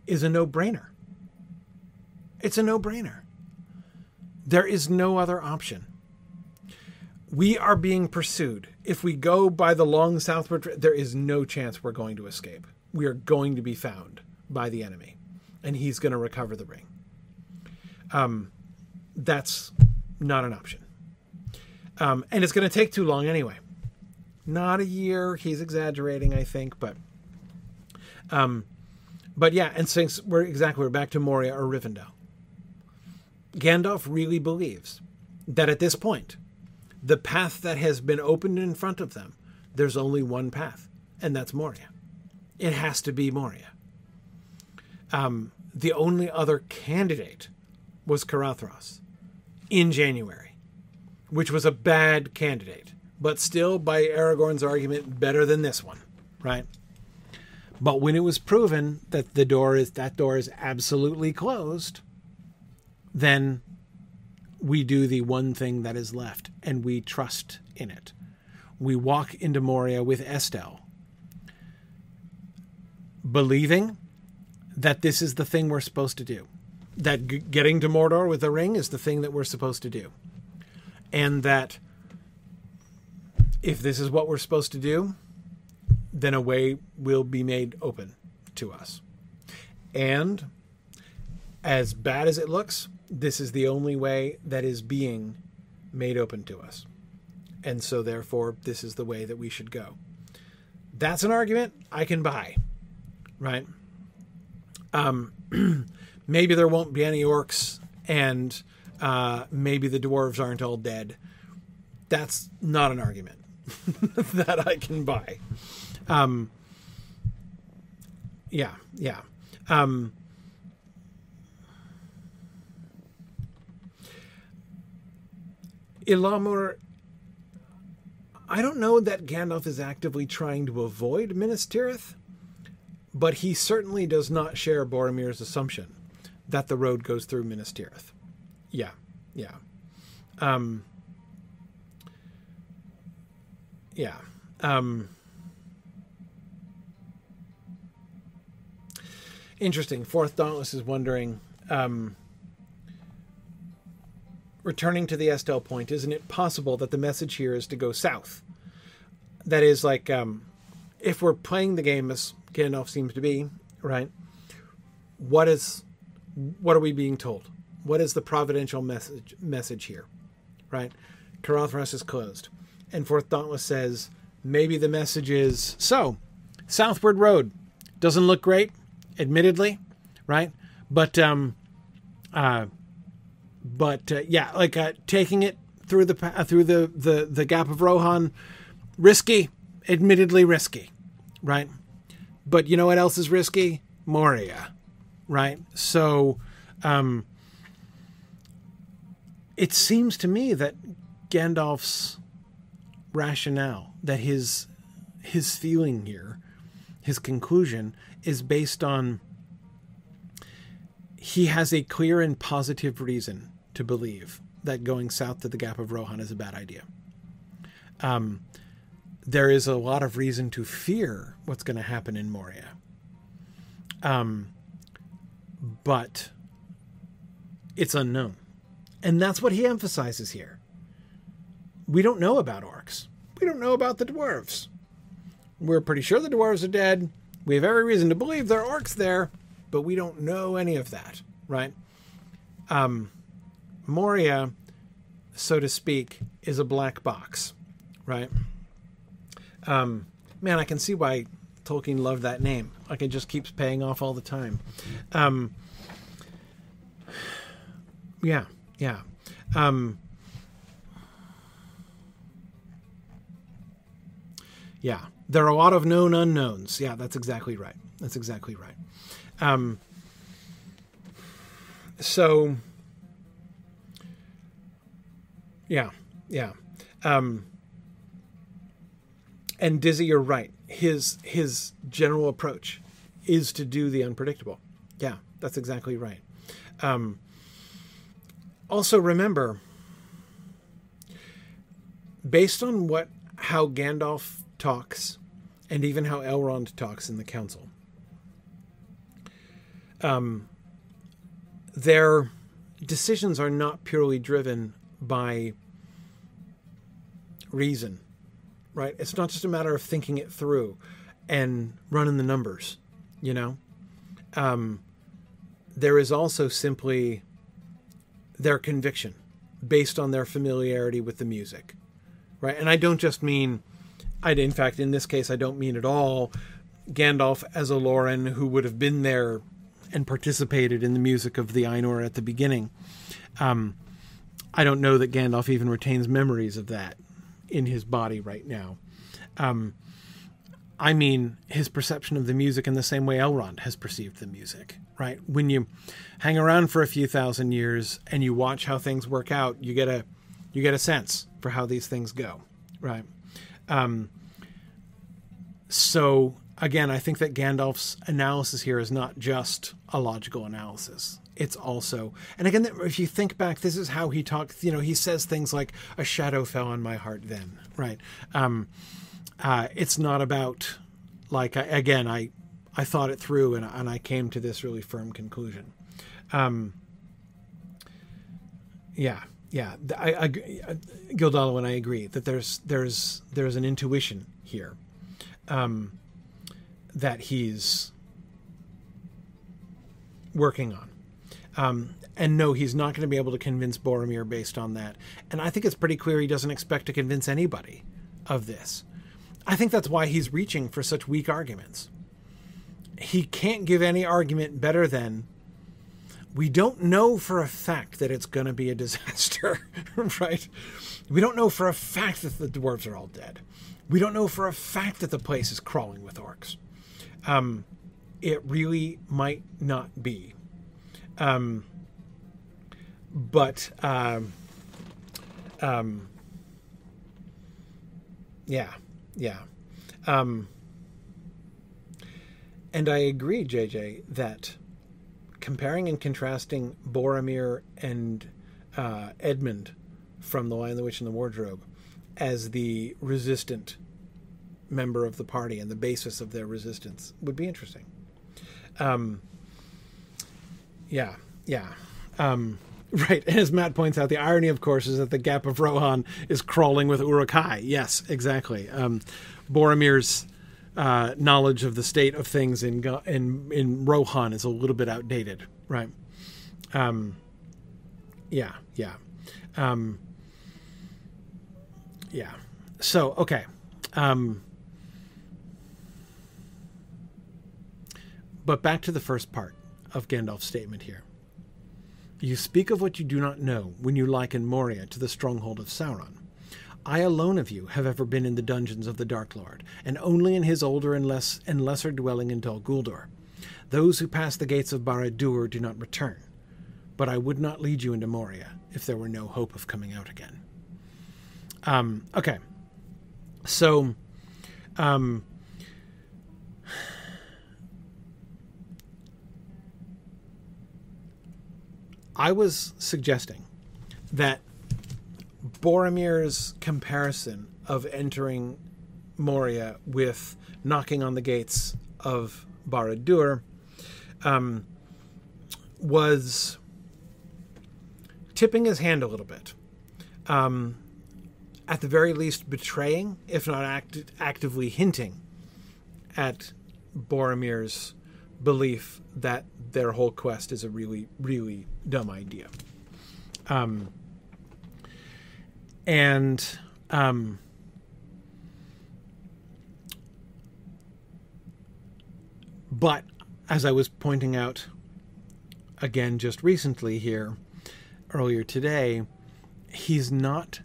is a no brainer. It's a no brainer. There is no other option we are being pursued. If we go by the long southward, there is no chance we're going to escape. We are going to be found by the enemy, and he's going to recover the ring. Um, that's not an option. Um, and it's going to take too long anyway. Not a year. He's exaggerating, I think, but, um, but yeah. And since we're exactly we're back to Moria or Rivendell, Gandalf really believes that at this point the path that has been opened in front of them, there's only one path, and that's Moria. It has to be Moria. Um, the only other candidate was Caradhras in January, which was a bad candidate, but still, by Aragorn's argument, better than this one, right? But when it was proven that the door is that door is absolutely closed, then we do the one thing that is left and we trust in it. We walk into Moria with Estel, believing that this is the thing we're supposed to do. That g- getting to Mordor with the ring is the thing that we're supposed to do. And that if this is what we're supposed to do, then a way will be made open to us. And as bad as it looks, this is the only way that is being made open to us. And so, therefore, this is the way that we should go. That's an argument I can buy, right? Um, maybe there won't be any orcs, and uh, maybe the dwarves aren't all dead. That's not an argument that I can buy. Um, yeah, yeah. Um, Ilamur, I don't know that Gandalf is actively trying to avoid Minas Tirith, but he certainly does not share Boromir's assumption that the road goes through Minas Tirith. Yeah, yeah. Um, yeah. Um, interesting. Fourth Dauntless is wondering. Um, returning to the Estel point, isn't it possible that the message here is to go south? That is, like, um, if we're playing the game as Gandalf seems to be, right? What is, what are we being told? What is the providential message message here, right? Caradhras is closed, and Fourth Dauntless says maybe the message is so. Southward Road doesn't look great, admittedly, right? But um, uh, but uh, yeah, like uh, taking it through the uh, through the, the the gap of Rohan, risky, admittedly risky, right? But you know what else is risky? Moria, right? So, um, it seems to me that Gandalf's rationale, that his his feeling here, his conclusion is based on he has a clear and positive reason to believe that going south to the Gap of Rohan is a bad idea. Um, there is a lot of reason to fear what's going to happen in Moria. Um, but it's unknown. And that's what he emphasizes here. We don't know about orcs. We don't know about the dwarves. We're pretty sure the dwarves are dead. We have every reason to believe there are orcs there, but we don't know any of that, right? Um, Moria, so to speak, is a black box, right? Um, man, I can see why Tolkien loved that name. Like it just keeps paying off all the time. Um, yeah, yeah. Um, yeah, there are a lot of known unknowns. Yeah, that's exactly right. That's exactly right. Um, so, yeah, yeah. Um, and Dizzy, you're right. His his general approach is to do the unpredictable. Yeah, that's exactly right. Um, also, remember, based on what how Gandalf talks, and even how Elrond talks in the council, um, their decisions are not purely driven by reason right? It's not just a matter of thinking it through and running the numbers, you know? Um, there is also simply their conviction based on their familiarity with the music, right? And I don't just mean, I in fact in this case I don't mean at all Gandalf as Olórin who would have been there and participated in the music of the Ainur at the beginning. Um, I don't know that Gandalf even retains memories of that in his body right now. Um, I mean his perception of the music in the same way Elrond has perceived the music, right? When you hang around for a few thousand years and you watch how things work out, you get a you get a sense for how these things go, right? Um, so again, I think that Gandalf's analysis here is not just a logical analysis it's also and again if you think back this is how he talks you know he says things like a shadow fell on my heart then right? Um uh it's not about like again i i thought it through and, and i came to this really firm conclusion. Um yeah yeah i, I gildalo and i agree that there's there's there's an intuition here um that he's working on um, and no, he's not going to be able to convince Boromir based on that. And I think it's pretty clear he doesn't expect to convince anybody of this. I think that's why he's reaching for such weak arguments. He can't give any argument better than we don't know for a fact that it's going to be a disaster, right? We don't know for a fact that the dwarves are all dead. We don't know for a fact that the place is crawling with orcs. Um, it really might not be. Um, but um, um, yeah, yeah. Um, and I agree, JJ, that comparing and contrasting Boromir and uh, Edmund from The Lion, the Witch, and the Wardrobe as the resistant member of the party and the basis of their resistance would be interesting. Um, yeah, yeah. Um, right. As Matt points out, the irony, of course, is that the Gap of Rohan is crawling with Uruk-hai. Yes, exactly. Um, Boromir's uh, knowledge of the state of things in in in Rohan is a little bit outdated, right? Um, yeah, yeah, um, yeah. So okay. Um, but back to the first part of Gandalf's statement here. You speak of what you do not know when you liken Moria to the stronghold of Sauron. I alone of you have ever been in the dungeons of the Dark Lord, and only in his older and less and lesser dwelling in Dol Guldur. Those who pass the gates of Barad-dûr do not return, but I would not lead you into Moria if there were no hope of coming out again. Um, okay, so um, I was suggesting that Boromir's comparison of entering Moria with knocking on the gates of Barad-dûr um, was tipping his hand a little bit. Um, at the very least, betraying, if not act- actively hinting, at Boromir's belief that their whole quest is a really, really dumb idea. Um, and um, but as I was pointing out again just recently here, earlier today, he's not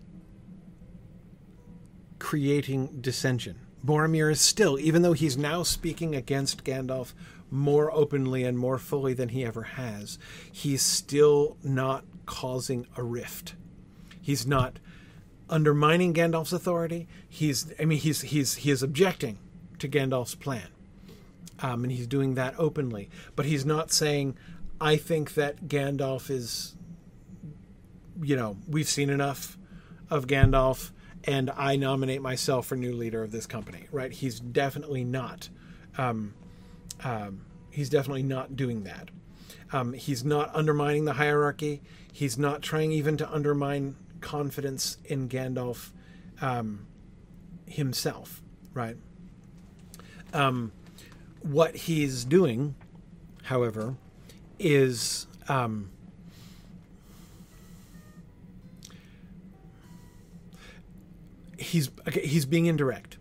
creating dissension. Boromir is still, even though he's now speaking against Gandalf more openly and more fully than he ever has, he's still not causing a rift. He's not undermining Gandalf's authority. He's, I mean, he's he's he is objecting to Gandalf's plan, um, and he's doing that openly. But he's not saying, "I think that Gandalf is." You know, we've seen enough of Gandalf and I nominate myself for new leader of this company. Right? He's definitely not. Um, um, he's definitely not doing that. Um, he's not undermining the hierarchy. He's not trying even to undermine confidence in Gandalf um, himself. Right? Um, what he's doing, however, is um, he's okay, he's being indirect.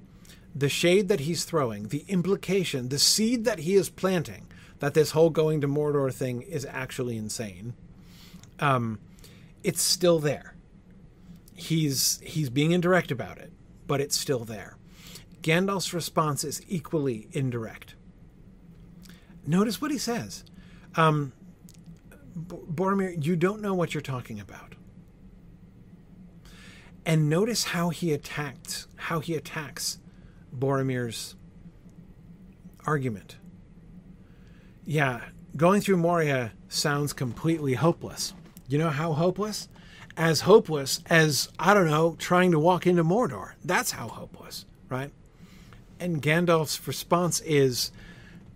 The shade that he's throwing, the implication, the seed that he is planting, that this whole going to Mordor thing is actually insane. Um, it's still there. He's he's being indirect about it, but it's still there. Gandalf's response is equally indirect. Notice what he says. Um, Boromir, you don't know what you're talking about and notice how he attacked how he attacks Boromir's argument. Yeah, going through Moria sounds completely hopeless. You know how hopeless? As hopeless as I don't know, trying to walk into Mordor. That's how hopeless, right? And Gandalf's response is,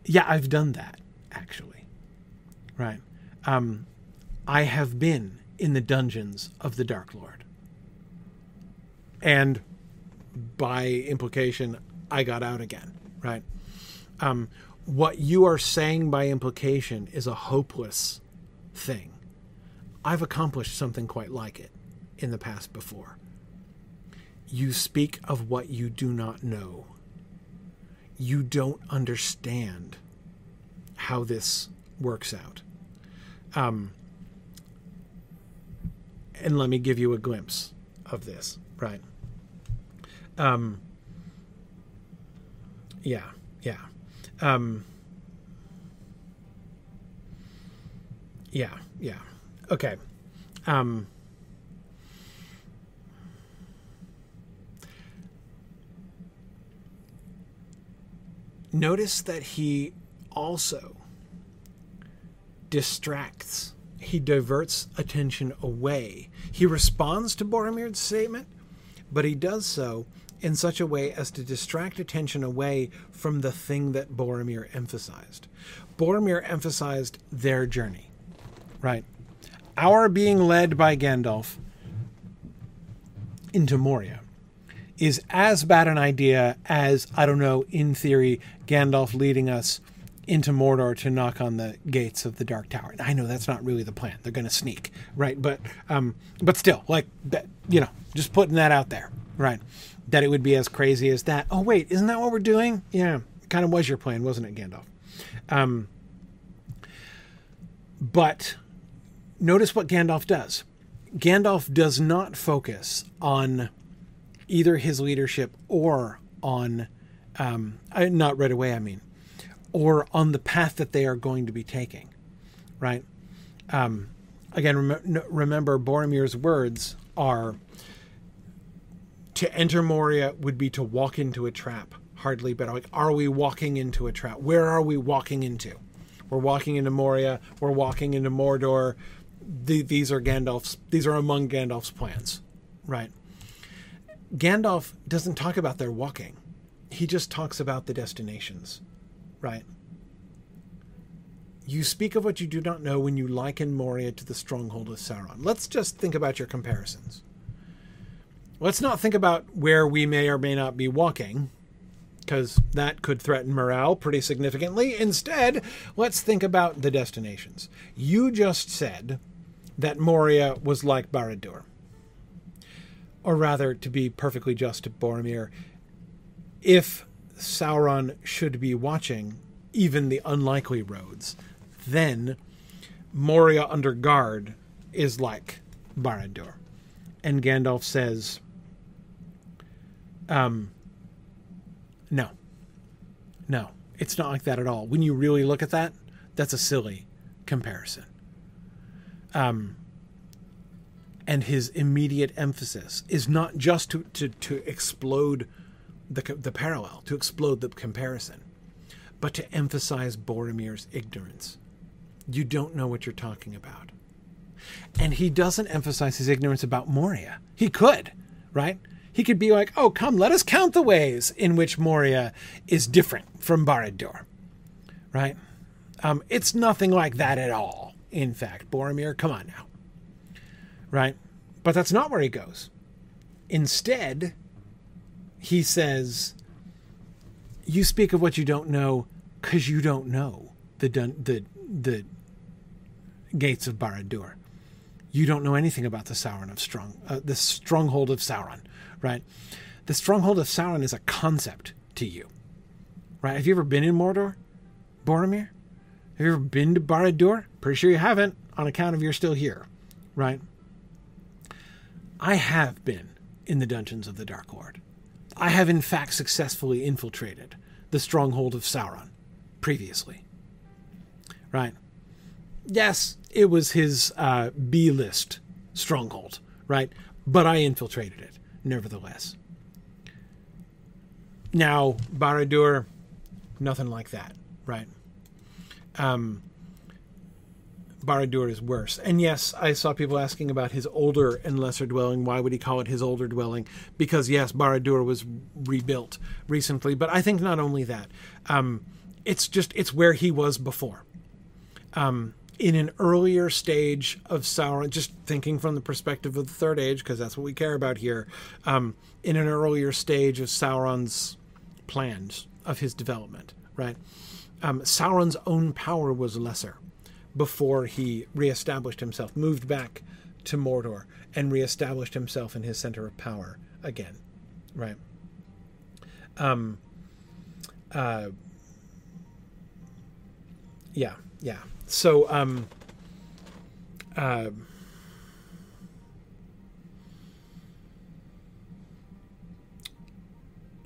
"Yeah, I've done that actually." Right? Um, I have been in the dungeons of the Dark Lord and by implication, I got out again, right? Um, what you are saying by implication is a hopeless thing. I've accomplished something quite like it in the past before. You speak of what you do not know. You don't understand how this works out. Um, and let me give you a glimpse of this, right? Um, yeah, yeah. Um, yeah, yeah. Okay. Um, notice that he also distracts. He diverts attention away. He responds to Boromir's statement, but he does so in such a way as to distract attention away from the thing that Boromir emphasized. Boromir emphasized their journey, right? Our being led by Gandalf into Moria is as bad an idea as, I don't know, in theory, Gandalf leading us into Mordor to knock on the gates of the Dark Tower. I know that's not really the plan. They're going to sneak, right? But um, but still, like you know, just putting that out there, right? That it would be as crazy as that. Oh wait, isn't that what we're doing? Yeah, kind of was your plan, wasn't it, Gandalf? Um, but notice what Gandalf does. Gandalf does not focus on either his leadership or on, um, not right away, I mean, or on the path that they are going to be taking, right? Um, again, rem- remember Boromir's words are to enter Moria would be to walk into a trap. Hardly, but like, are we walking into a trap? Where are we walking into? We're walking into Moria. We're walking into Mordor. the, these are Gandalf's. These are among Gandalf's plans, right? Gandalf doesn't talk about their walking. He just talks about the destinations, right? You speak of what you do not know when you liken Moria to the stronghold of Sauron. Let's just think about your comparisons. Let's not think about where we may or may not be walking, because that could threaten morale pretty significantly. Instead, let's think about the destinations. You just said that Moria was like Barad-dûr. Or rather, to be perfectly just to Boromir, if Sauron should be watching even the unlikely roads, then Moria under guard is like Barad-dûr. And Gandalf says, um, no. No, it's not like that at all. When you really look at that, that's a silly comparison. Um, and his immediate emphasis is not just to, to, to explode the, the parallel, to explode the comparison, but to emphasize Boromir's ignorance. You don't know what you're talking about. And he doesn't emphasize his ignorance about Moria. He could, right? He could be like, oh, come, let us count the ways in which Moria is different from Barad-dûr, right? Um, it's nothing like that at all. In fact, Boromir, come on now, right? But that's not where he goes. Instead, he says, "You speak of what you don't know because you don't know the the the gates of Barad-dûr. You don't know anything about the Sauron of Strong, uh, the stronghold of Sauron, right? The stronghold of Sauron is a concept to you, right? Have you ever been in Mordor, Boromir? Have you ever been to Barad-dûr? Pretty sure you haven't, on account of you're still here, right? I have been in the dungeons of the Dark Lord. I have, in fact, successfully infiltrated the stronghold of Sauron previously, right? Yes, it was his uh, B list stronghold, right? But I infiltrated it, nevertheless. Now, Barad-dûr, nothing like that, right? Um, Barad-dûr is worse. And yes, I saw people asking about his older and lesser dwelling. Why would he call it his older dwelling? Because yes, Barad-dûr was rebuilt recently, but I think not only that. Um, it's just it's where he was before. Um, in an earlier stage of Sauron, just thinking from the perspective of the Third Age, because that's what we care about here, um, in an earlier stage of Sauron's plans of his development, right? Um, Sauron's own power was lesser before he reestablished himself, moved back to Mordor, and reestablished himself in his center of power again, right? Um, uh, yeah, yeah. So, um, uh,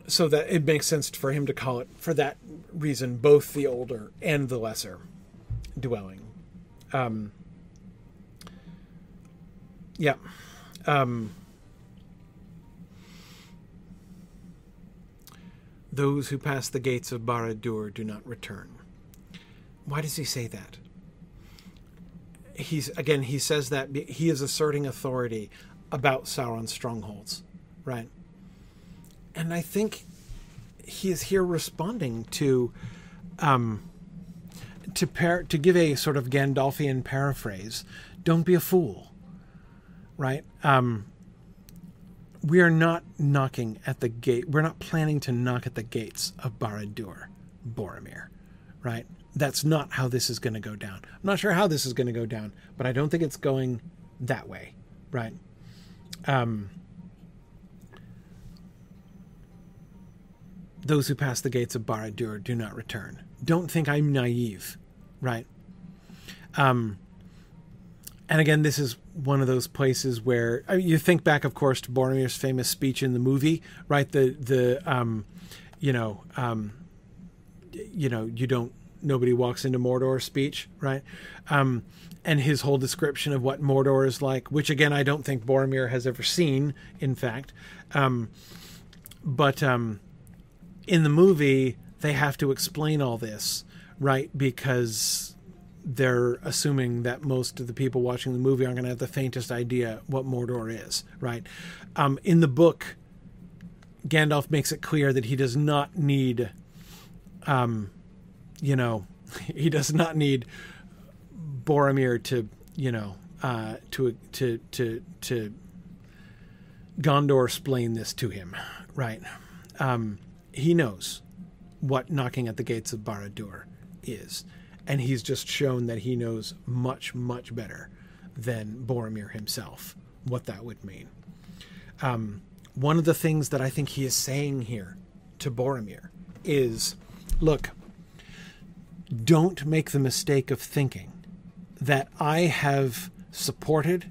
so that it makes sense for him to call it for that reason both the older and the lesser dwelling. Um, yeah. Um, those who pass the gates of Barad-dûr do not return. Why does he say that? He's again he says that he is asserting authority about Sauron's strongholds, right? And I think he is here responding to um, to par- to give a sort of Gandalfian paraphrase. Don't be a fool, right? Um, we are not knocking at the gate. We're not planning to knock at the gates of Barad-dûr, Boromir, right? That's not how this is going to go down. I'm not sure how this is going to go down, but I don't think it's going that way, right? Um, those who pass the gates of Barad-dûr do not return. Don't think I'm naive, right? Um, and again, this is one of those places where I mean, you think back, of course, to Boromir's famous speech in the movie, right? The the um, you know um, you know you don't nobody walks into Mordor speech, right? Um, and his whole description of what Mordor is like, which again I don't think Boromir has ever seen, in fact. Um, but um, in the movie, they have to explain all this, right? Because they're assuming that most of the people watching the movie aren't going to have the faintest idea what Mordor is, right? Um, in the book, Gandalf makes it clear that he does not need, um, you know, he does not need Boromir to, you know, uh, to to to to Gondor explain this to him, right? Um, he knows what knocking at the gates of Barad-dûr is, and he's just shown that he knows much much better than Boromir himself what that would mean. Um, one of the things that I think he is saying here to Boromir is, look, don't make the mistake of thinking that I have supported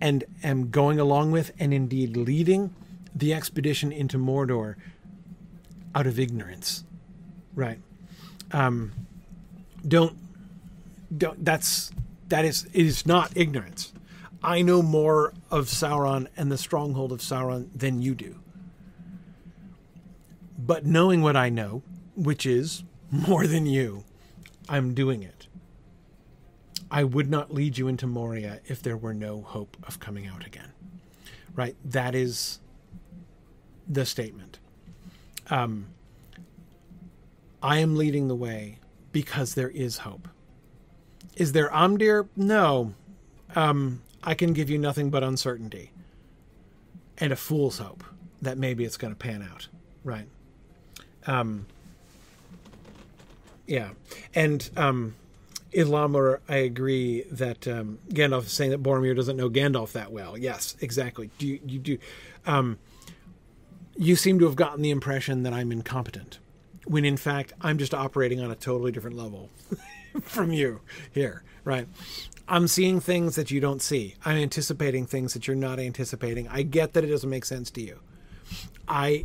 and am going along with and indeed leading the expedition into Mordor out of ignorance. Right. Um, don't don't that's that is it is not ignorance. I know more of Sauron and the stronghold of Sauron than you do. But knowing what I know, which is more than you, I'm doing it. I would not lead you into Moria if there were no hope of coming out again. Right? That is the statement. Um, I am leading the way because there is hope. Is there Amdir? No. Um, I can give you nothing but uncertainty and a fool's hope that maybe it's going to pan out. Right. Um, yeah. And um, Islamur, I agree that um, Gandalf is saying that Boromir doesn't know Gandalf that well. Yes, exactly. Do you, you do? Um, you seem to have gotten the impression that I'm incompetent, when in fact I'm just operating on a totally different level from you here, right? I'm seeing things that you don't see. I'm anticipating things that you're not anticipating. I get that it doesn't make sense to you. I,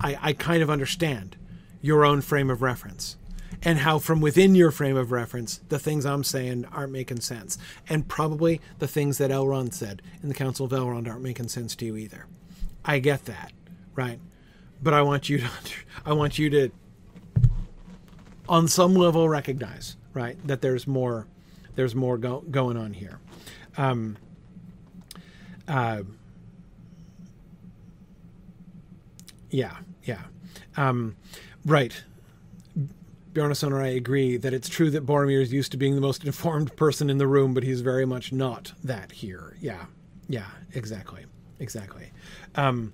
I, I kind of understand your own frame of reference and how from within your frame of reference the things i'm saying aren't making sense. And probably the things that elrond said in the council of elrond aren't making sense to you either. I get that right? But i want you to i want you to on some level recognize right that there's more there's more go, going on here. Um, uh, yeah yeah. Um, right Bjarnason and I agree that it's true that Boromir is used to being the most informed person in the room, but he's very much not that here. Yeah, yeah, exactly, exactly. Um,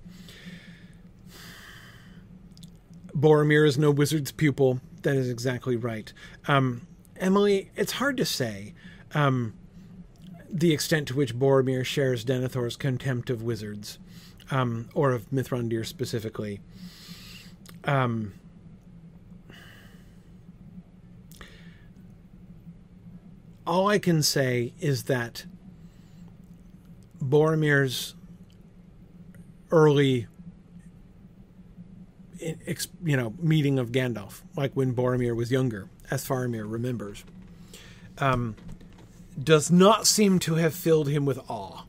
Boromir is no wizard's pupil. That is exactly right. Um, Emily, it's hard to say um, the extent to which Boromir shares Denethor's contempt of wizards, um, or of Mithrandir specifically. Um, all I can say is that Boromir's early you know meeting of Gandalf, like when Boromir was younger, as Faramir remembers, um, does not seem to have filled him with awe.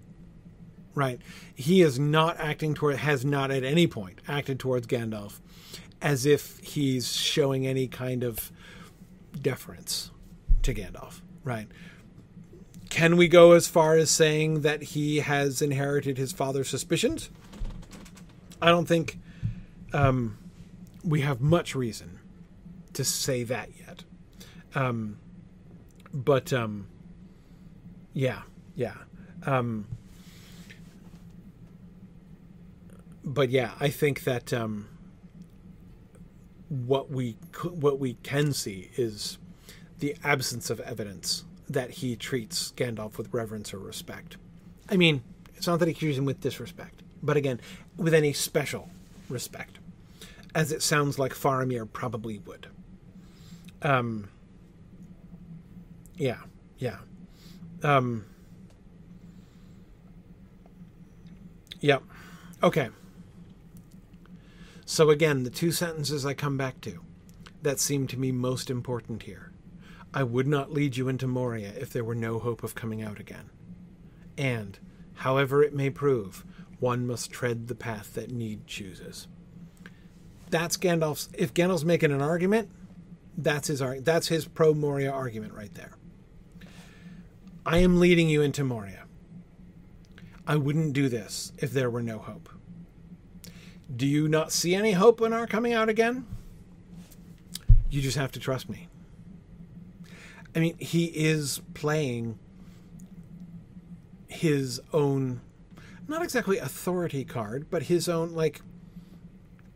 Right, he is not acting toward, has not at any point acted towards Gandalf as if he's showing any kind of deference to Gandalf right? Can we go as far as saying that he has inherited his father's suspicions? I don't think um, we have much reason to say that yet. Um, but um, yeah, yeah. Um, but yeah, I think that um, what we what we can see is the absence of evidence that he treats Gandalf with reverence or respect. I mean, it's not that he treats him with disrespect, but again, with any special respect, as it sounds like Faramir probably would. Um, yeah, yeah. Um, yeah. Okay. So again, the two sentences I come back to that seem to me most important here I would not lead you into Moria if there were no hope of coming out again. And, however it may prove, one must tread the path that need chooses. That's Gandalf's. If Gandalf's making an argument, that's his that's his pro Moria argument right there. I am leading you into Moria. I wouldn't do this if there were no hope. Do you not see any hope in our coming out again? You just have to trust me. I mean, he is playing his own, not exactly authority card, but his own like.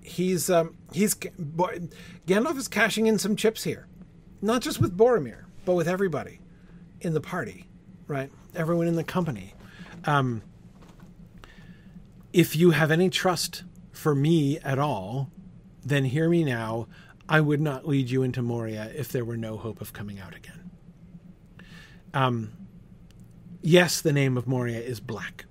He's um he's Gandalf is cashing in some chips here, not just with Boromir, but with everybody in the party, right? Everyone in the company. Um, if you have any trust for me at all, then hear me now. I would not lead you into Moria if there were no hope of coming out again. Um, yes, the name of Moria is Black.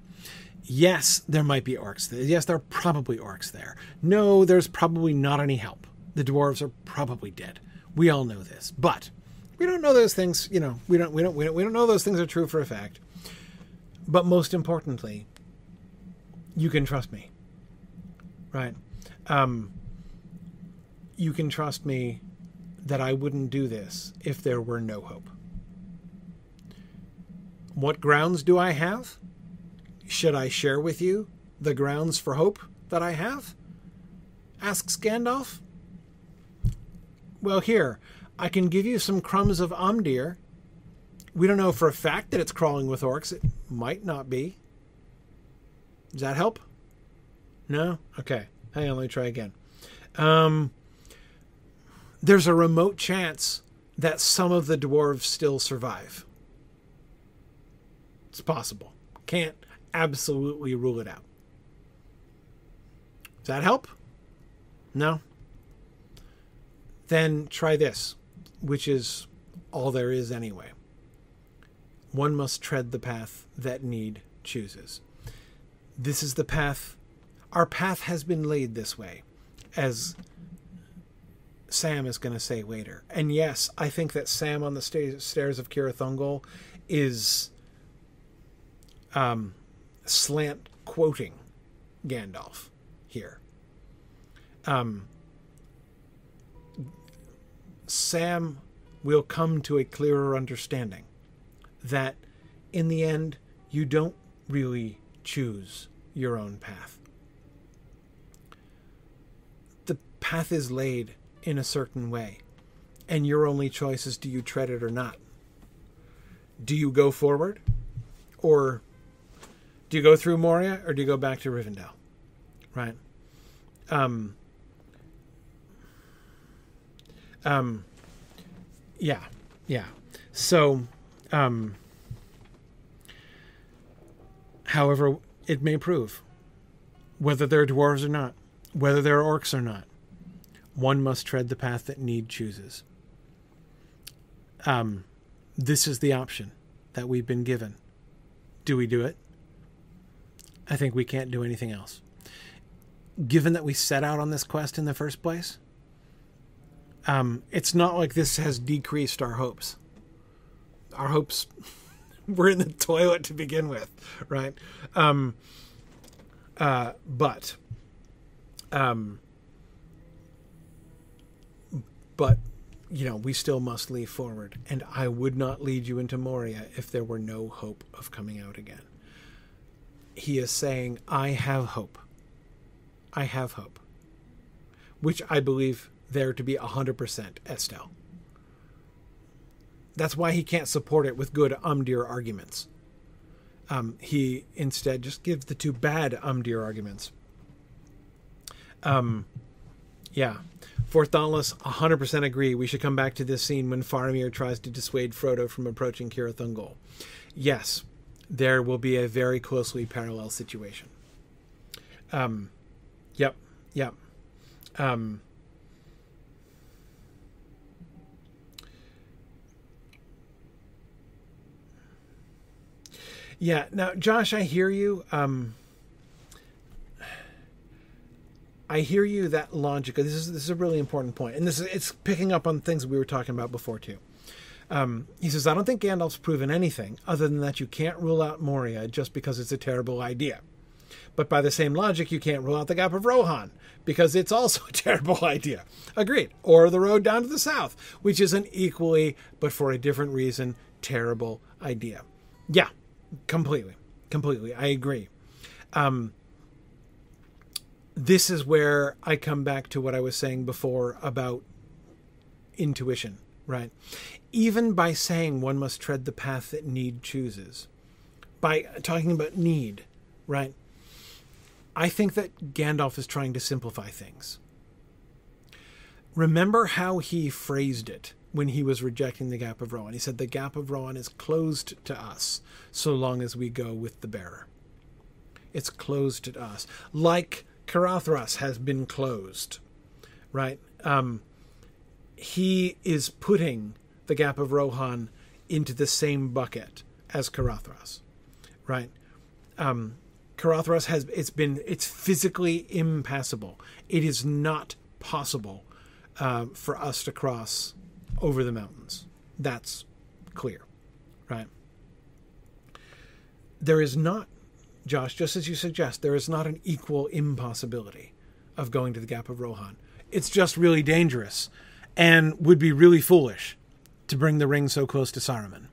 Yes, there might be orcs there. Yes, there are probably orcs there. No, there's probably not any help. The dwarves are probably dead. We all know this, but we don't know those things. You know, we don't. We don't. We don't. We don't know those things are true for a fact. But most importantly, you can trust me, right? Um, you can trust me that I wouldn't do this if there were no hope. What grounds do I have? Should I share with you the grounds for hope that I have? asks Gandalf. Well, here, I can give you some crumbs of Amdir. We don't know for a fact that it's crawling with orcs. It might not be. Does that help? No? Okay. Hang on, let me try again. Um, there's a remote chance that some of the dwarves still survive. It's possible. Can't absolutely rule it out. Does that help? No? Then try this, which is all there is anyway. One must tread the path that need chooses. This is the path, our path has been laid this way, as Sam is going to say later. And yes, I think that Sam on the sta- stairs of Cirith is um, slant quoting Gandalf here. Um, Sam will come to a clearer understanding that in the end, you don't really choose your own path. The path is laid in a certain way, and your only choice is do you tread it or not? Do you go forward, or do you go through Moria, or do you go back to Rivendell? Right. Um. Um. Yeah. Yeah. So, um. However, it may prove, whether they're dwarves or not, whether they're orcs or not, one must tread the path that need chooses. Um, this is the option that we've been given. Do we do it? I think we can't do anything else. Given that we set out on this quest in the first place, um, it's not like this has decreased our hopes. Our hopes were in the toilet to begin with, right? Um, uh, but, um, but you know, we still must leave forward, and I would not lead you into Moria if there were no hope of coming out again he is saying, I have hope. I have hope. Which I believe there to be 100% Estel. That's why he can't support it with good Amdir arguments. Um, he instead just gives the two bad Amdir arguments. Um, yeah. For Thoughtless, 100% agree. We should come back to this scene when Faramir tries to dissuade Frodo from approaching Cirith Ungol. Yes, there will be a very closely parallel situation. Um, yep, yep. Um, yeah. Now, Josh, I hear you. Um, I hear you that logic. This is this is a really important point, and this is it's picking up on things we were talking about before too. Um, he says, I don't think Gandalf's proven anything other than that you can't rule out Moria just because it's a terrible idea. But by the same logic, you can't rule out the Gap of Rohan because it's also a terrible idea. Agreed. Or the road down to the south, which is an equally, but for a different reason, terrible idea. Yeah, completely, completely. I agree. Um, this is where I come back to what I was saying before about intuition, right? Even by saying one must tread the path that need chooses, by talking about need, right? I think that Gandalf is trying to simplify things. Remember how he phrased it when he was rejecting the Gap of Rohan. He said, The Gap of Rohan is closed to us so long as we go with the bearer. It's closed to us. Like Caradhras has been closed, right? Um, he is putting the Gap of Rohan into the same bucket as Caradhras, right? Um, Caradhras has it's been it's physically impassable. It is not possible uh, for us to cross over the mountains. That's clear, right? There is not, Josh, just as you suggest, there is not an equal impossibility of going to the Gap of Rohan. It's just really dangerous and would be really foolish to bring the ring so close to Saruman.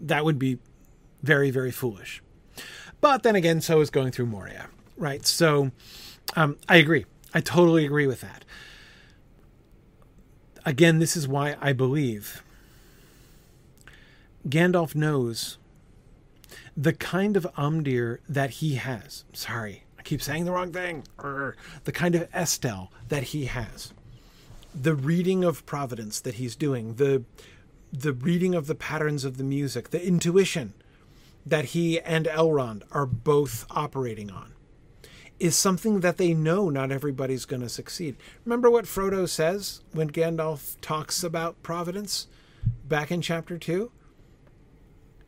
That would be very, very foolish. But then again, so is going through Moria, right? So um, I agree. I totally agree with that. Again, this is why I believe Gandalf knows the kind of Amdir that he has. Sorry, I keep saying the wrong thing. Urgh. The kind of Estel that he has. The reading of Providence that he's doing, the the reading of the patterns of the music, the intuition that he and Elrond are both operating on is something that they know not everybody's going to succeed. Remember what Frodo says when Gandalf talks about providence back in chapter 2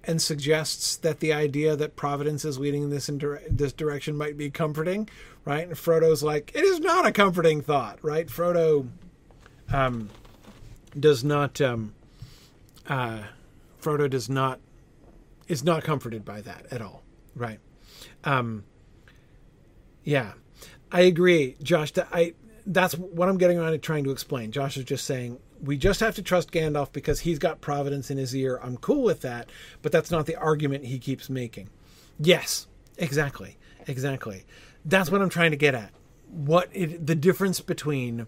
and suggests that the idea that providence is leading in this in dire- this direction might be comforting, right? And Frodo's like, "It is not a comforting thought," right? Frodo um, does not um, uh, Frodo does not is not comforted by that at all, right? Um, yeah, I agree, Josh. That I that's what I'm getting around to trying to explain. Josh is just saying we just have to trust Gandalf because he's got Providence in his ear. I'm cool with that, but that's not the argument he keeps making. Yes, exactly, exactly. That's what I'm trying to get at. What it, the difference between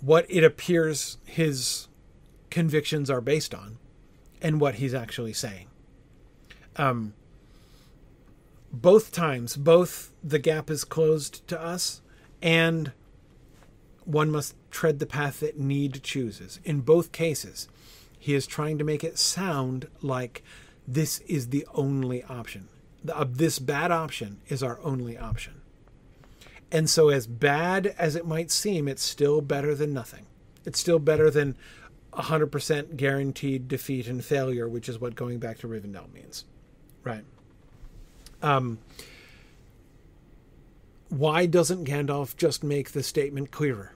what it appears his convictions are based on and what he's actually saying. Um, both times, both the gap is closed to us and one must tread the path that need chooses. In both cases, he is trying to make it sound like this is the only option. The, uh, this bad option is our only option. And so, as bad as it might seem, it's still better than nothing. It's still better than 100% guaranteed defeat and failure, which is what going back to Rivendell means. Right. Um, why doesn't Gandalf just make the statement clearer?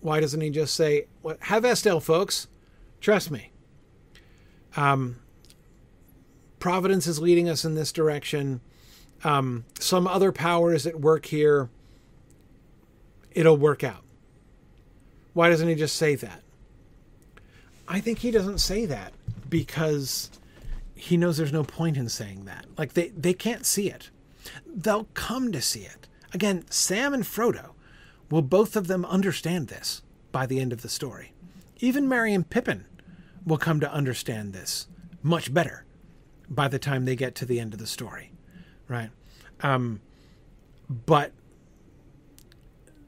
Why doesn't he just say, "Have Estel, folks, trust me"? Um, Providence is leading us in this direction. Um, some other power is at work here. It'll work out. Why doesn't he just say that? I think he doesn't say that because he knows there's no point in saying that. Like they they can't see it. They'll come to see it. Again, Sam and Frodo will both of them understand this by the end of the story. Even Merry and Pippin will come to understand this much better by the time they get to the end of the story, right? Um, but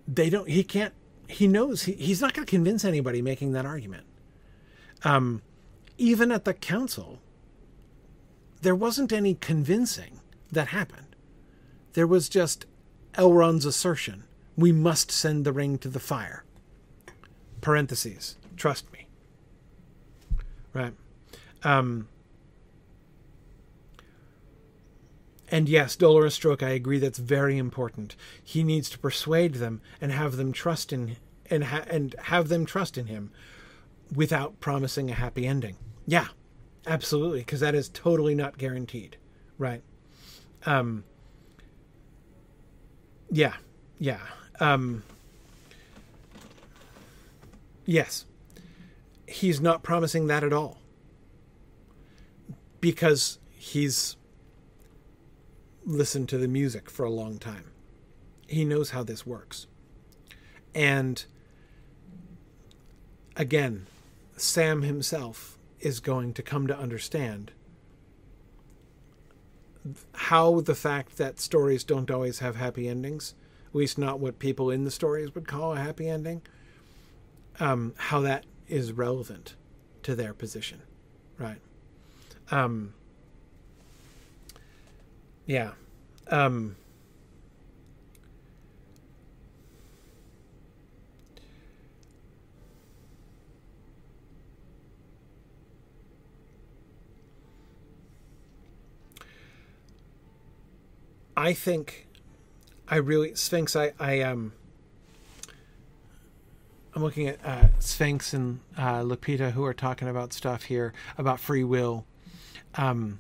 they don't. He can't. He knows he, he's not going to convince anybody making that argument. Um, even at the council, there wasn't any convincing that happened. There was just Elrond's assertion we must send the ring to the fire. Parentheses, trust me. Right. Um, and yes, Dolorous Stroke, I agree that's very important. He needs to persuade them and have them trust in and ha- and have them trust in him without promising a happy ending. Yeah, absolutely, because that is totally not guaranteed, right? Um, yeah, yeah. Um, yes, he's not promising that at all because he's listened to the music for a long time. He knows how this works. And again, Sam himself is going to come to understand how the fact that stories don't always have happy endings, at least not what people in the stories would call a happy ending, um, how that is relevant to their position, right? Um, yeah. Um, I think I really Sphinx. I I um. I'm looking at uh, Sphinx and uh, Lupita who are talking about stuff here about free will. Um,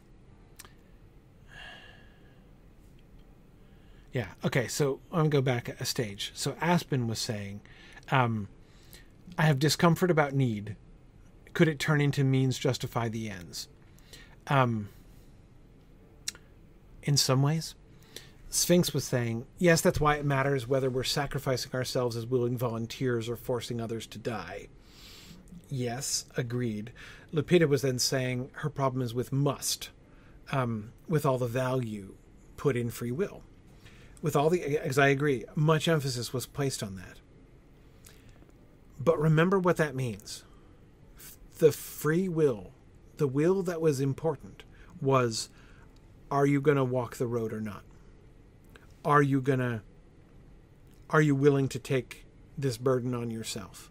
yeah. Okay. So I'm gonna go back a stage. So Aspen was saying, um, "I have discomfort about need. Could it turn into means justify the ends?" Um, in some ways, Sphinx was saying, yes, that's why it matters whether we're sacrificing ourselves as willing volunteers or forcing others to die. Yes, agreed. Lupita was then saying her problem is with must, um, with all the value put in free will. With all the, as I agree, much emphasis was placed on that. But remember what that means. The free will, the will that was important, was are you going to walk the road or not? are you gonna are you willing to take this burden on yourself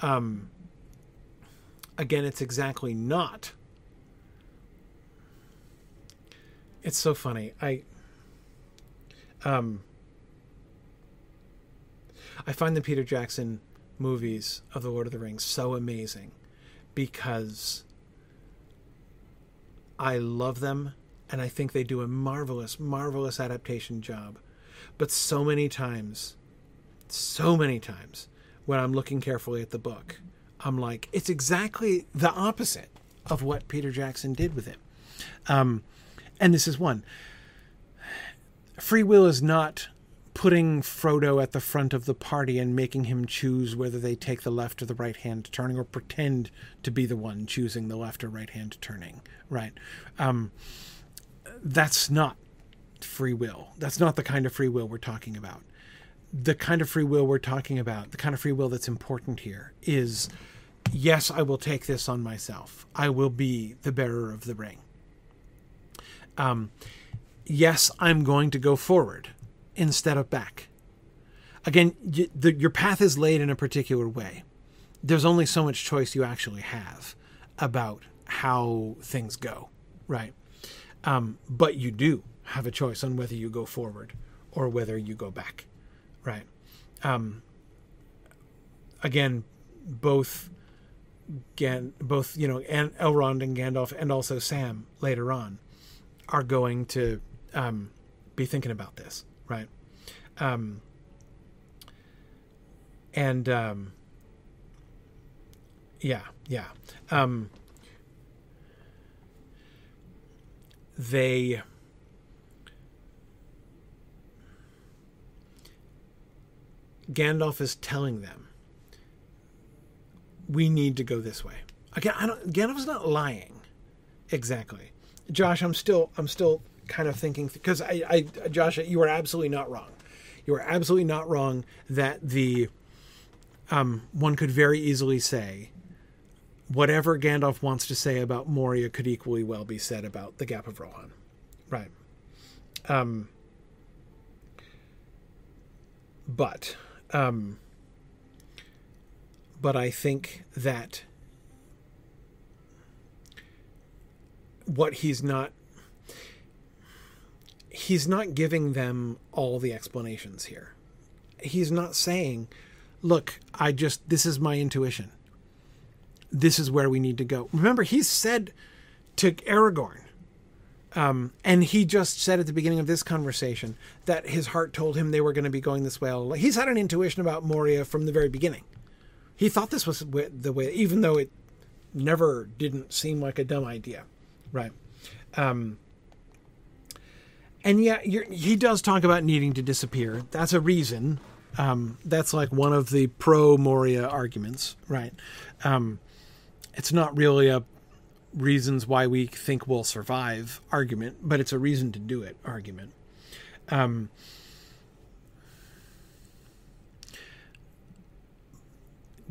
um again it's exactly not it's so funny i um i find the peter jackson movies of the lord of the rings so amazing because i love them and I think they do a marvelous, marvelous adaptation job. But so many times, so many times, when I'm looking carefully at the book, I'm like, it's exactly the opposite of what Peter Jackson did with it. Um, and this is one. Free will is not putting Frodo at the front of the party and making him choose whether they take the left or the right hand turning or pretend to be the one choosing the left or right hand turning, right? Um, that's not free will. That's not the kind of free will we're talking about. The kind of free will we're talking about, the kind of free will that's important here is yes, I will take this on myself. I will be the bearer of the ring. Um, yes, I'm going to go forward instead of back. Again, y- the, your path is laid in a particular way. There's only so much choice you actually have about how things go, right? Um, but you do have a choice on whether you go forward or whether you go back, right? Um, again, both Gan, both you know, and Elrond and Gandalf, and also Sam later on, are going to um, be thinking about this, right? Um, and um, yeah, yeah. Um, they Gandalf is telling them we need to go this way. Again, I don't Gandalf's not lying. Exactly. Josh, I'm still I'm still kind of thinking because I, I Josh, you are absolutely not wrong. You are absolutely not wrong that the um, one could very easily say whatever Gandalf wants to say about Moria could equally well be said about the Gap of Rohan. Right. Um, but, um, but I think that what he's not he's not giving them all the explanations here. He's not saying, "Look, I just this is my intuition this is where we need to go. Remember, he said to Aragorn, um, and he just said at the beginning of this conversation that his heart told him they were going to be going this way. He's had an intuition about Moria from the very beginning. He thought this was the way, even though it never didn't seem like a dumb idea, right. Um, and yeah, he does talk about needing to disappear. That's a reason. Um, that's like one of the pro Moria arguments, right? Um, it's not really a reasons why we think we'll survive argument, but it's a reason to do it argument. Um,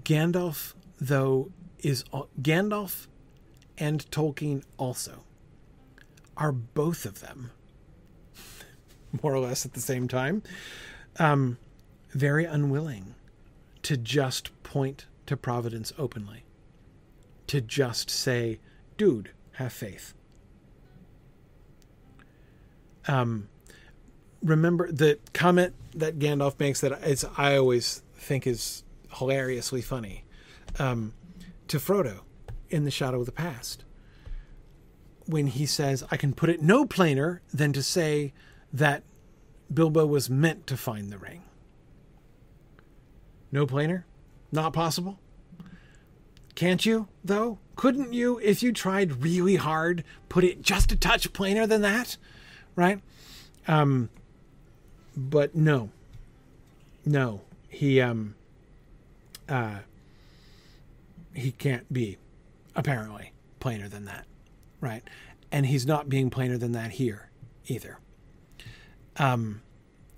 Gandalf, though, is Gandalf and Tolkien also are both of them more or less at the same time, um, very unwilling to just point to Providence openly, to just say, dude, have faith. Um, remember the comment that Gandalf makes that I always think is hilariously funny um, to Frodo in The Shadow of the Past when he says, I can put it no plainer than to say that Bilbo was meant to find the ring. No plainer? Not possible? Can't you, though? Couldn't you, if you tried really hard, put it just a touch plainer than that? Right? Um, but no. No. He, um, uh, he can't be, apparently, plainer than that. Right? And he's not being plainer than that here either. Um,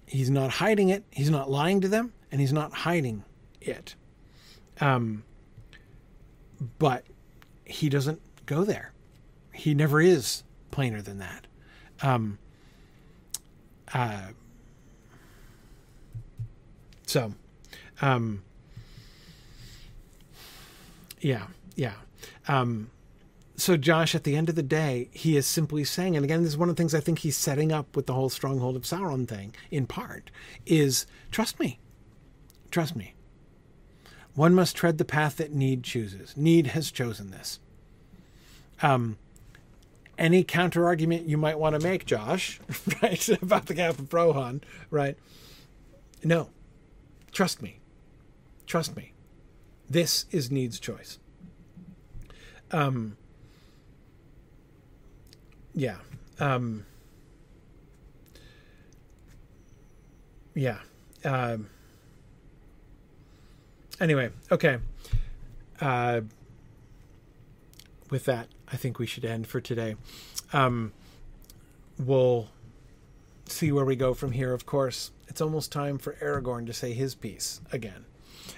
he's not hiding it. He's not lying to them, and he's not hiding it. Um, but he doesn't go there. He never is plainer than that. Um, uh, so, um, yeah, yeah. Um, so Josh, at the end of the day, he is simply saying, and again, this is one of the things I think he's setting up with the whole stronghold of Sauron thing, in part, is trust me. Trust me. One must tread the path that need chooses. Need has chosen this. Um, any counter argument you might want to make, Josh, right, about the gap of Rohan, right? No. Trust me. Trust me. This is Need's choice. Um, yeah. Um, yeah. Um, anyway, okay. Uh, with that, I think we should end for today. Um, we'll see where we go from here, of course. It's almost time for Aragorn to say his piece again,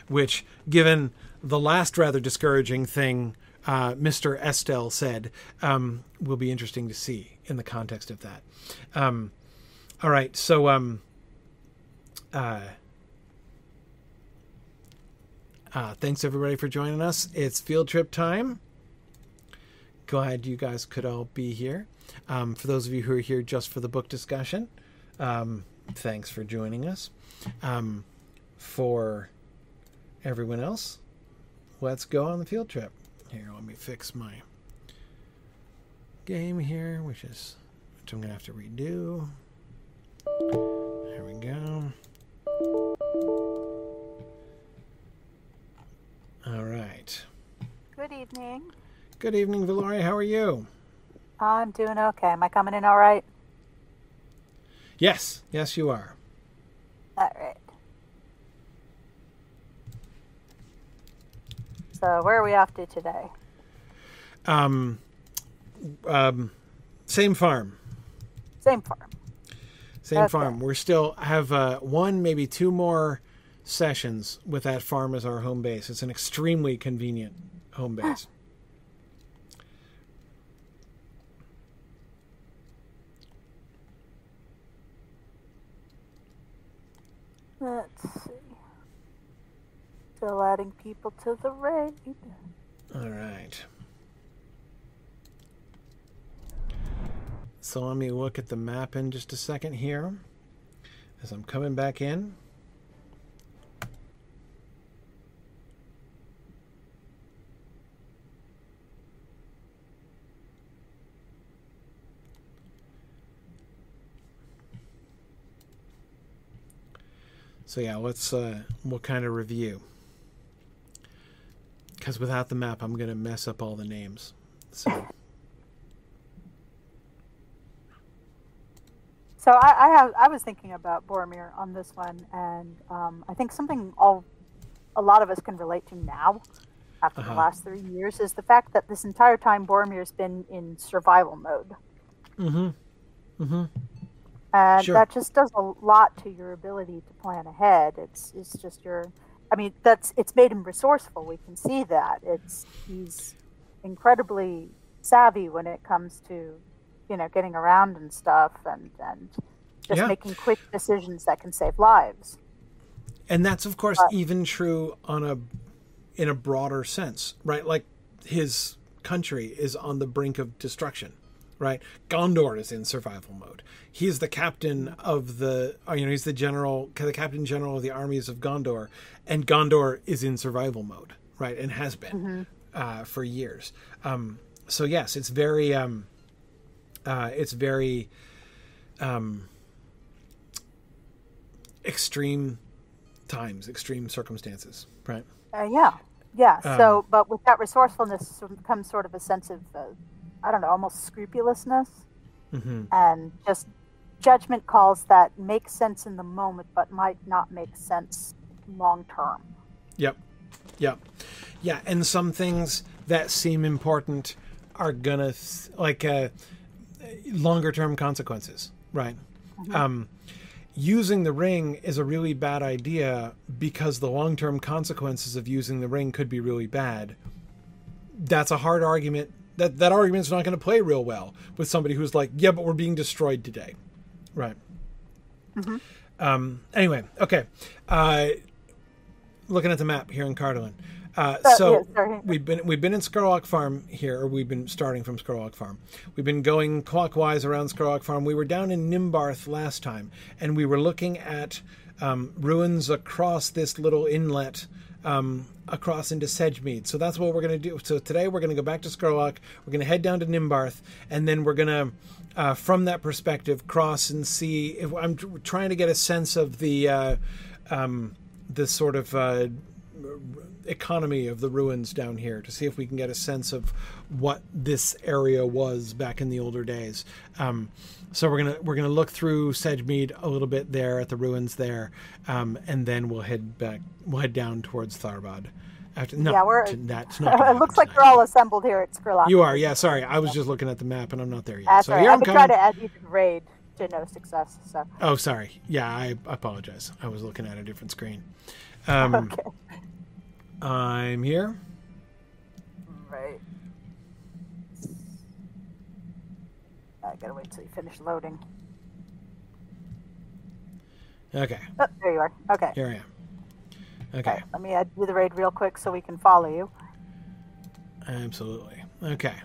which, given the last rather discouraging thing uh, Mr. Estel said um, will be interesting to see in the context of that. Um, all right, so um, uh, uh, thanks everybody for joining us. It's field trip time. Glad you guys could all be here. Um, for those of you who are here just for the book discussion, um, thanks for joining us. Um, for everyone else, let's go on the field trip. Here, let me fix my game here, which is which I'm gonna have to redo. There we go. All right. Good evening. Good evening, Valoria. How are you? I'm doing okay. Am I coming in all right? Yes. Yes, you are. All right. So where are we off to today? Um, um, same farm. Same farm. Same farm. We're still have uh, one, maybe two more sessions with that farm as our home base. It's an extremely convenient home base. Let's see. Still adding people to the raid. All right. So let me look at the map in just a second here as I'm coming back in. So yeah, let's uh, we'll kind of review because without the map, I'm going to mess up all the names. So. So I, I, have, I was thinking about Boromir on this one, and um, I think something all a lot of us can relate to now, after uh-huh. the last three years, is the fact that this entire time Boromir's been in survival mode. Mm-hmm. Mm-hmm. And sure. that just does a lot to your ability to plan ahead. It's it's just your I mean, that's it's made him resourceful. We can see that it's he's incredibly savvy when it comes to, you know, getting around and stuff, and and just Yeah. making quick decisions that can save lives. And that's of course Uh, even true on a in a broader sense, right? Like his country is on the brink of destruction, right? Gondor is in survival mode. He's the captain of the, uh, you know, he's the general, the captain general of the armies of Gondor, and Gondor is in survival mode, right? And has been uh, for years. Um, so yes, it's very, um, uh, it's very um, extreme times, extreme circumstances, right? Uh, yeah, yeah. Um, so, but with that resourcefulness comes sort of a sense of, uh, I don't know, almost scrupulousness Mm-hmm. and just judgment calls that make sense in the moment, but might not make sense long term. Yep. Yep. Yeah, and some things that seem important are gonna like uh, longer term consequences, right? Um, using the ring is a really bad idea because the long term consequences of using the ring could be really bad. That's a hard argument. That that argument's not going to play real well with somebody who's like, yeah, but we're being destroyed today, right? Hmm. Um, anyway, okay. Uh, looking at the map here in Cardolan. Uh, Uh, so yeah, we've been we've been in Skurlock Farm here, or we've been starting from Skurlock Farm. We've been going clockwise around Skurlock Farm. We were down in Nimbarth last time, and we were looking at um, ruins across this little inlet um, across into Sedgemead. So that's what we're going to do. So today we're going to go back to Skurlock. We're going to head down to Nimbarth, and then we're going to, uh, from that perspective, cross and see. If I'm trying to get a sense of the uh, um, the sort of uh, economy of the ruins down here to see if we can get a sense of what this area was back in the older days. Um, so we're gonna we're gonna look through Sedgemead a little bit there at the ruins there, um, and then we'll head back. We'll head down towards Tharbad. After, no, Yeah, we're- that's not. it looks like you're all assembled here at Skurlock. You are, yeah. Sorry, I was just looking at the map and I'm not there yet. That's so right. here I've I'm been coming. trying to add you to the raid to no success. So Oh, sorry. Yeah, I apologize. I was looking at a different screen. Um, okay, I'm here. right. I gotta wait till you finish loading. Okay, Oh, there you are. Okay. here I am. Okay. Okay, Let me uh, add you the raid real quick so we can follow you. absolutely. Okay.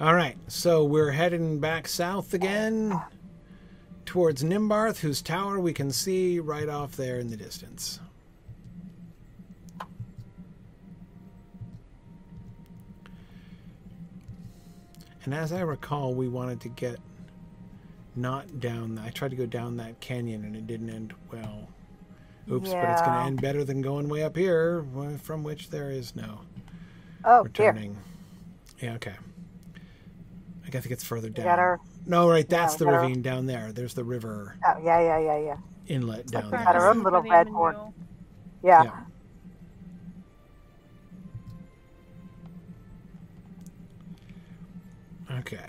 All right, so we're heading back south again towards Nimbarth, whose tower we can see right off there in the distance. And as I recall, we wanted to get not down. I tried to go down that canyon and it didn't end well. Oops, but it's going to end better than going way up here, from which there is no Oh, here. returning. Yeah, okay. I guess it gets further down. got our- No, right, that's we the got our- ravine down there. There's the river Oh, yeah, yeah, yeah, yeah. inlet down got our own little For red menu. Yeah. Yeah. Okay.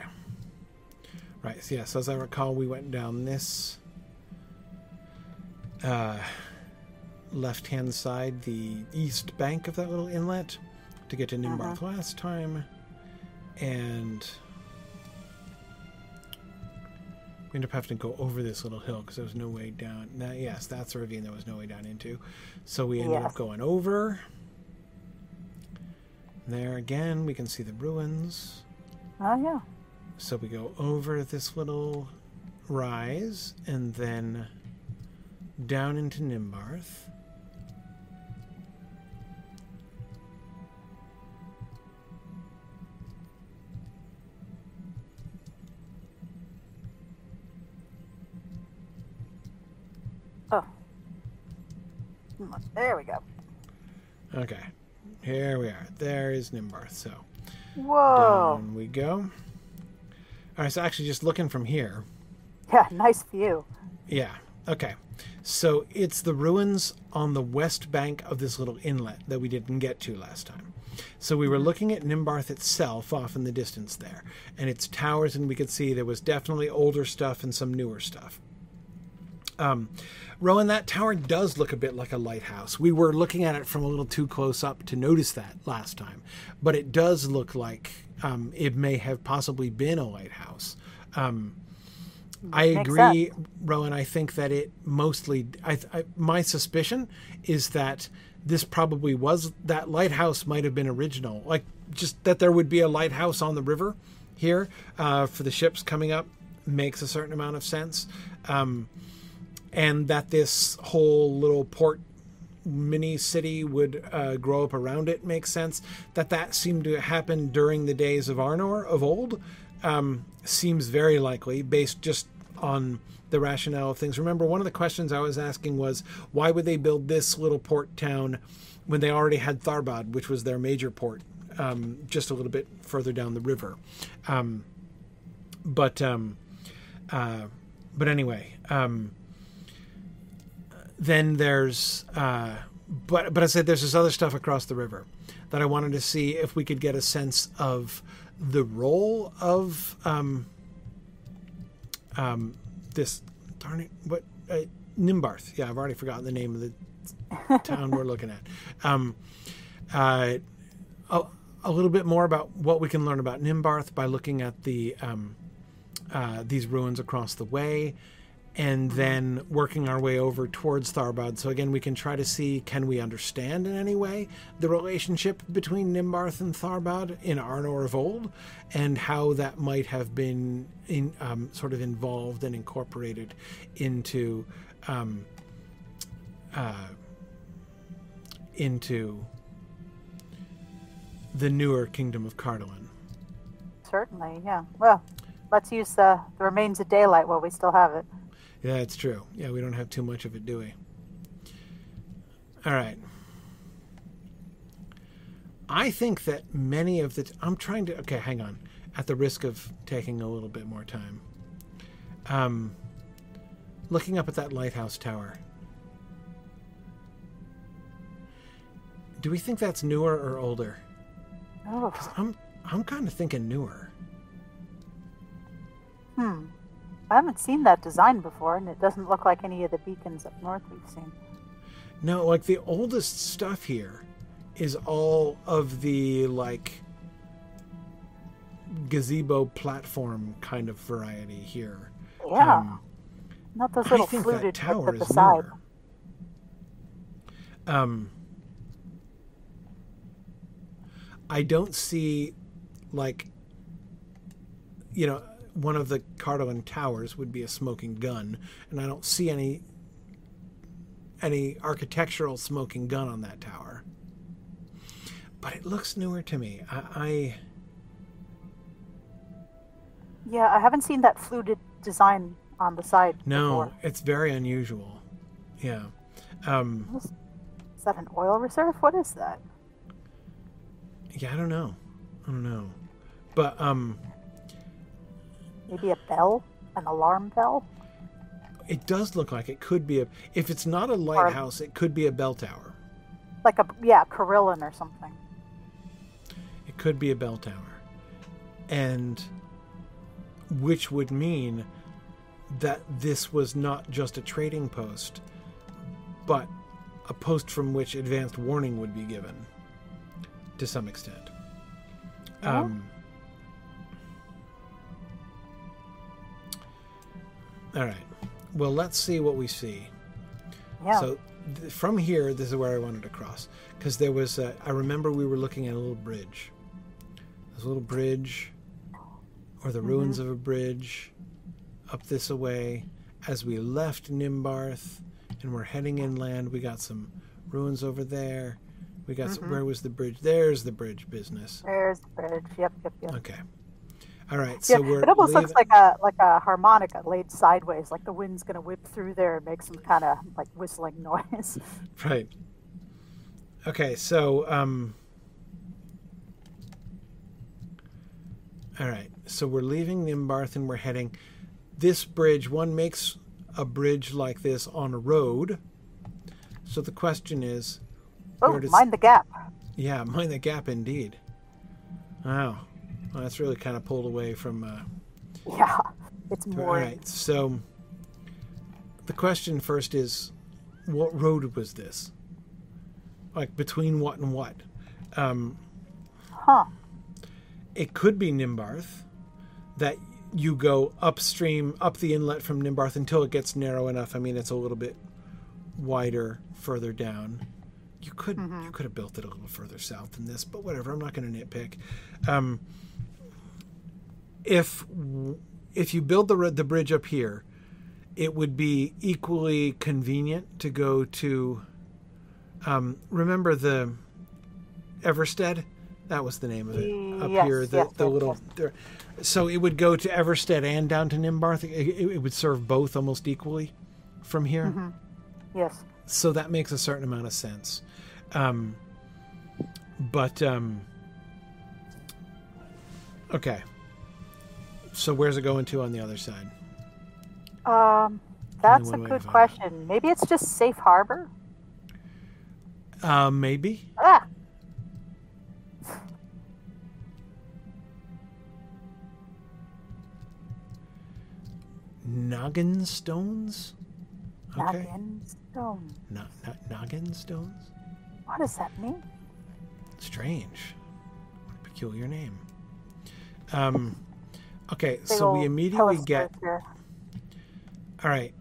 Right. So yes, as I recall, we went down this uh, left-hand side, the east bank of that little inlet, to get to Nimbarth last time, and we ended up having to go over this little hill because there was no way down. That, yes, that's a ravine there was no way down into. So we ended Yes. up going over. There again, we can see the ruins. Oh, yeah. So we go over this little rise and then down into Nimbarth. Oh. There we go. Okay, here we are. There is Nimbarth. So Whoa. down we go. All right, so actually, just looking from here, Yeah, nice view. Yeah. Okay. So it's the ruins on the west bank of this little inlet that we didn't get to last time. So we were mm-hmm. looking at Nimbarth itself off in the distance there, and its towers, and we could see there was definitely older stuff and some newer stuff. Um, Rowan, that tower does look a bit like a lighthouse. We were looking at it from a little too close up to notice that last time, but it does look like um, it may have possibly been a lighthouse. Um, I agree, sense. Rowan. I think that it mostly. I, I my suspicion is that this probably was that lighthouse might have been original, like just that there would be a lighthouse on the river here uh, for the ships coming up makes a certain amount of sense, um, and that this whole little port mini city would uh, grow up around it makes sense. That that seemed to happen during the days of Arnor of old um, seems very likely, based just on the rationale of things. Remember, one of the questions I was asking was why would they build this little port town when they already had Tharbad, which was their major port, um, just a little bit further down the river. Um, but um, uh, but anyway, um, then there's uh, but but I said there's this other stuff across the river that I wanted to see if we could get a sense of the role of um, um, this darn it what uh, Nimbarth. Yeah, I've already forgotten the name of the town we're looking at. Um, uh, a, a little bit more about what we can learn about Nimbarth by looking at the um, uh, these ruins across the way, and then working our way over towards Tharbad. So again, we can try to see can we understand in any way the relationship between Nimbarth and Tharbad in Arnor of old, and how that might have been in, um, sort of involved and incorporated into um, uh, into the newer kingdom of Cardolan. Certainly, yeah. Well, let's use the, the remains of daylight while we still have it. Yeah, it's true. Yeah, we don't have too much of it, do we? All right. I think that many of the. T- I'm trying to. Okay, hang on. At the risk of taking a little bit more time. Um, looking up at that lighthouse tower. Do we think that's newer or older? Oh, I'm I'm kind of thinking newer. hmm. I haven't seen that design before, and it doesn't look like any of the beacons up north we've seen. No, like the oldest stuff here is all of the like gazebo platform kind of variety here. Yeah, Um, not those little I think fluted that tower at the is side. newer. Um, I don't see like you know one of the Cardolan towers would be a smoking gun, and I don't see any any architectural smoking gun on that tower. But it looks newer to me. I, I Yeah, I haven't seen that fluted design on the side no, before. it's very unusual. Yeah. Um, Is that an oil reserve? What is that? yeah, I don't know. I don't know. But um Maybe a bell? An alarm bell? it does look like it could be a if it's not a lighthouse, it could be a bell tower. Like a yeah, Carillon or something. It could be a bell tower. And which would mean that this was not just a trading post, but a post from which advanced warning would be given to some extent. Yeah. Um, all right. Well, let's see what we see. Yeah. So th- from here, this is where I wanted to cross because there was. A, I remember we were looking at a little bridge. There's a little bridge, or the mm-hmm. ruins of a bridge, up this away. As we left Nimbarth and we're heading inland, we got some ruins over there. We got some, mm-hmm. where was the bridge? There's the bridge business. There's the bridge. Yep, yep, yep. Okay. All right. Yeah, So we're it almost leaving- looks like a like a harmonica laid sideways, like the wind's gonna whip through there and make some kind of like whistling noise. Right. Okay, so um all right. So we're leaving Nimbarth and we're heading this bridge, one makes a bridge like this on a road. So the question is, Oh, does- mind the gap. yeah, mind the gap indeed. Wow, well, that's really kind of pulled away from. Uh, Yeah, it's all more. right, so the question first is, what road was this? Like between what and what? Um, Huh. it could be Nimbarth that you go upstream up the inlet from Nimbarth until it gets narrow enough. I mean, it's a little bit wider further down. You could you could have built it a little further south than this, but whatever. I'm not going to nitpick. Um, if if you build the the bridge up here, it would be equally convenient to go to. Um, remember the Everstead? That was the name of it up Yes, here. The, yes, the yes, little. So it would go to Everstead and down to Nimbarth. It, it- it would serve both almost equally from here. Mm-hmm. Yes. So that makes a certain amount of sense. Um, but um, okay. So where's it going to on the other side? Um, that's a one way to good question. Maybe it's just safe harbor. Uh, maybe. Ah, Noggin stones. Okay. noggin stone. No, no, noggin stones. What does that mean? Strange. What a peculiar name. Um, okay, Big so we immediately get. here. All right.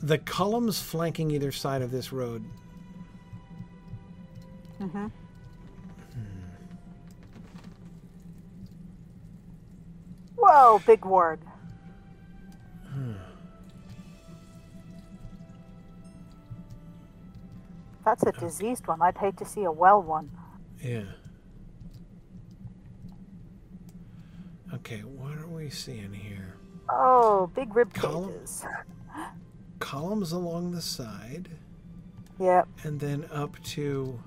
The columns flanking either side of this road. Mhm. Whoa, big word. That's a diseased one. I'd hate to see a well one. Yeah. Okay, what are we seeing here? Oh, big rib Column- cages. Columns along the side, Yep, and then up to.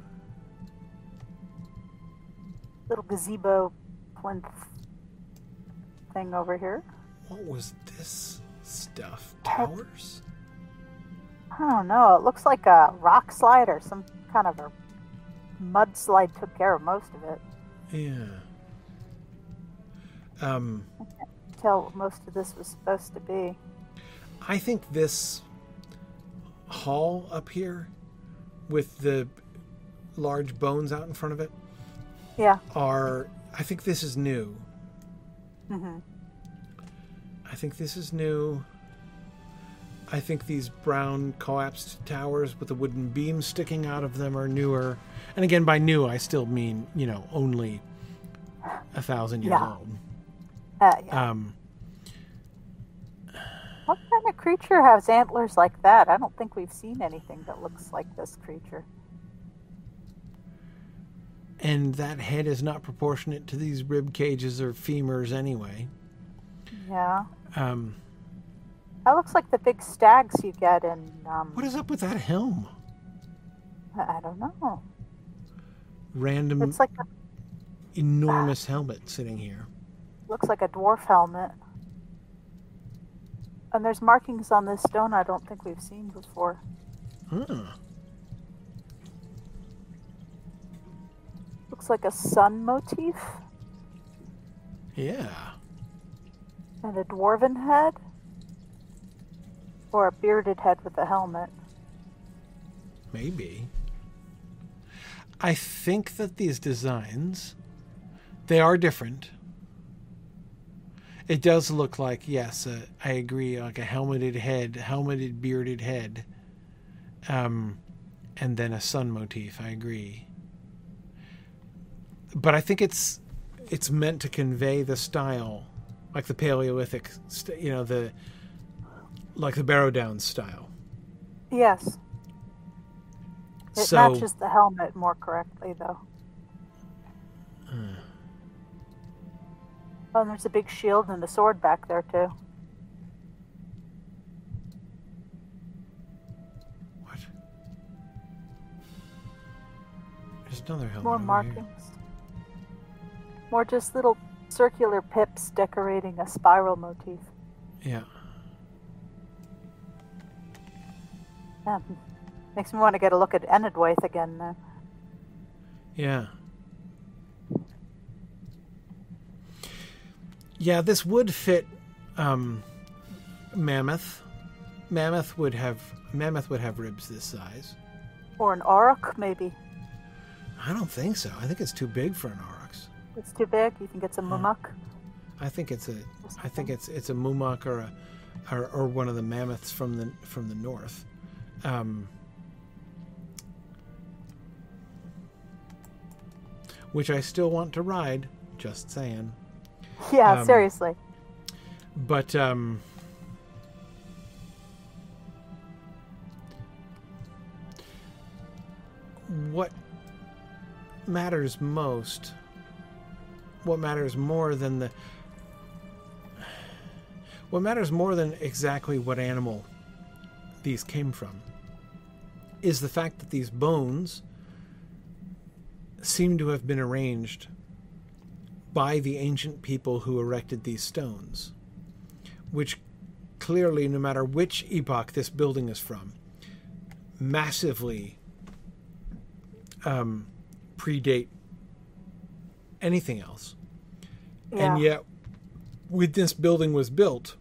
little gazebo plinth thing over here. What was this stuff? Towers? I don't know. It looks like a rock slide or some kind of a mudslide took care of most of it. Yeah. Um, Tell what most of this was supposed to be. I think this hall up here with the large bones out in front of it Yeah. are. I think this is new. hmm I think this is new. I think these brown collapsed towers with the wooden beams sticking out of them are newer. And again, by new, I still mean, you know, only a thousand years Yeah. old. Uh, yeah. Um, what kind of creature has antlers like that? I don't think we've seen anything that looks like this creature. and that head is not proportionate to these rib cages or femurs anyway. Yeah. Um, That looks like the big stags you get in. Um, what is up with that helm? I don't know. Random, It's like a, enormous helmet sitting here. Looks like a dwarf helmet. And there's markings on this stone I don't think we've seen before. Huh. Looks like a sun motif Yeah. and a dwarven head. Or a bearded head with a helmet. Maybe. I think that these designs they are different. It does look like yes, uh, I agree, like a helmeted head, helmeted bearded head, um, and then a sun motif. I agree. But I think it's it's meant to convey the style, like the Paleolithic, st- you know, the like the Barrow Downs style. Yes. It so matches the helmet more correctly, though. Oh, and there's a big shield and a sword back there, too. What? There's another helmet. More markings. Here. More just little circular pips decorating a spiral motif. Yeah. Um, makes me want to get a look at Enedwaith again though. Yeah. Yeah, this would fit um, mammoth. Mammoth would have mammoth would have ribs this size. Or an auroch, maybe. I don't think so. I think it's too big for an aurochs. It's too big. You think it's a mûmak? I think it's a I think it's it's a mûmak or a or, or one of the mammoths from the from the north. Um, which I still want to ride. Just saying. Yeah, Um, seriously. But um, what matters most, what matters more than the, what matters more than exactly what animal these came from, is the fact that these bones seem to have been arranged by the ancient people who erected these stones, which clearly, no matter which epoch this building is from, massively um, predate anything else. Yeah. And yet, when this building was built,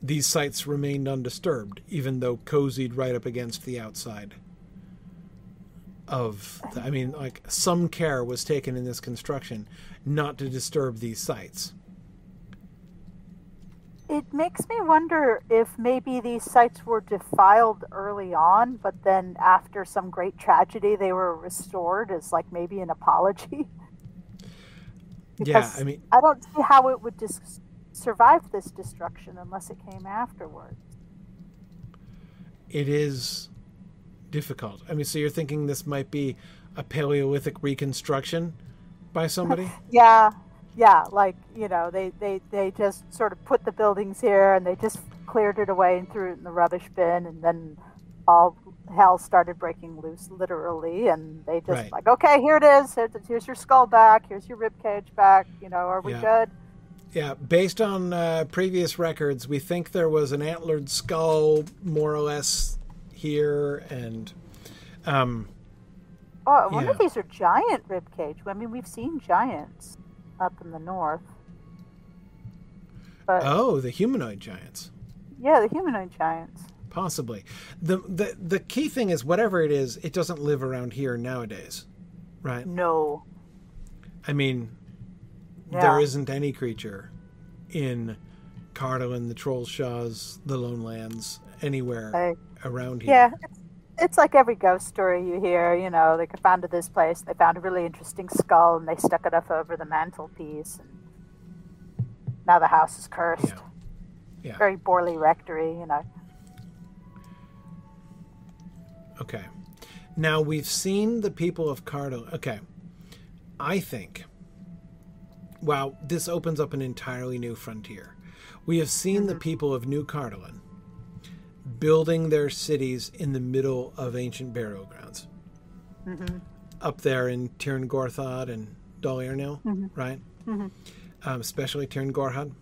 these sites remained undisturbed, even though cozied right up against the outside of. The, I mean, like some care was taken in this construction not to disturb these sites. It makes me wonder if maybe these sites were defiled early on, but then after some great tragedy, they were restored as like maybe an apology. yeah, I mean, I don't see how it would dis- survive this destruction unless it came afterwards. it is difficult. I mean, so you're thinking this might be a Paleolithic reconstruction by somebody? Yeah, yeah, like you know, they they they just sort of put the buildings here and they just cleared it away and threw it in the rubbish bin, and then all hell started breaking loose, literally, and they just Right. like, okay, here it is. Here's, here's your skull back. Here's your rib cage back. You know, are we Yeah. good? Yeah, based on uh, previous records, we think there was an antlered skull, more or less, here, and um, Oh, I wonder Yeah. if these are giant rib cage. I mean, we've seen giants up in the north, but oh, the humanoid giants, yeah, the humanoid giants. possibly. the the The key thing is, whatever it is, it doesn't live around here nowadays, right? No, I mean, yeah. there isn't any creature in Cardolan, the Trollshaws, the Lone Lands, anywhere I- around here. Yeah, it's, it's like every ghost story you hear. You know, they found this place, they found a really interesting skull, and they stuck it up over the mantelpiece, and now the house is cursed. Yeah. Yeah. Very Borley Rectory, you know. Okay. Now we've seen the people of Cardo. Okay. I think. Wow, this opens up an entirely new frontier. We have seen the mm-hmm. people of New Cardolan building their cities in the middle of ancient burial grounds. Up there in Tirn Gorthod and Dol Irnil, right? Um, especially Tirn Gorhad.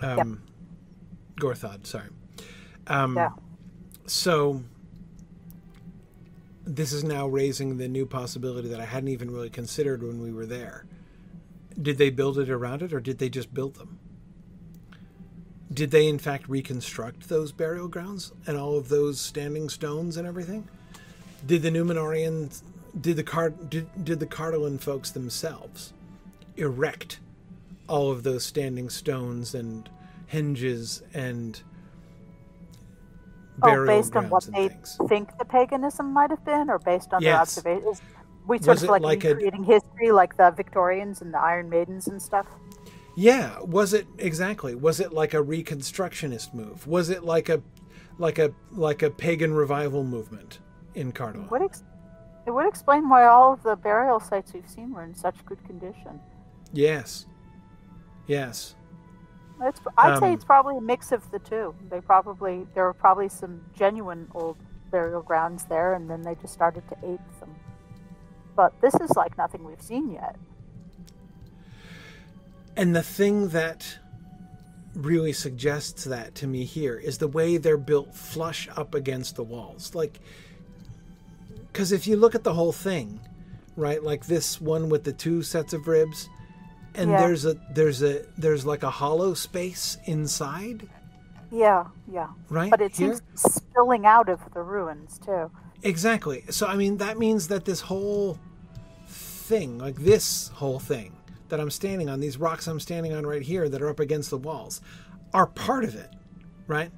Um, Gorthod, sorry. Um, Yeah. so this is now raising the new possibility that I hadn't even really considered when we were there. Did they build it around it or did they just build them? Did they in fact reconstruct those burial grounds and all of those standing stones and everything? Did the Numenorians did the Card did, did the Cardolan folks themselves erect all of those standing stones and hinges and Oh, based on what they things? think the paganism might have been, or based on their observations. We Was sort it of like, like a- recreating history, like the Victorians and the Iron Maidens and stuff. Yeah, was it exactly? Was it like a reconstructionist move? Was it like a like a like a pagan revival movement in Cardoon? Would ex- it would explain why all of the burial sites we've seen were in such good condition. Yes. Yes. It's, I'd say Um, it's probably a mix of the two. They probably there were probably some genuine old burial grounds there, and then they just started to ape them. But this is like nothing we've seen yet. And the thing that really suggests that to me here is the way they're built flush up against the walls. Like, because if you look at the whole thing, right, like this one with the two sets of ribs, and Yeah. there's a there's a there's like a hollow space inside, Yeah, yeah. right? But it here. seems spilling out of the ruins too. Exactly. So I mean that means that this whole thing, like this whole thing that I'm standing on, these rocks I'm standing on right here that are up against the walls, are part of it, right?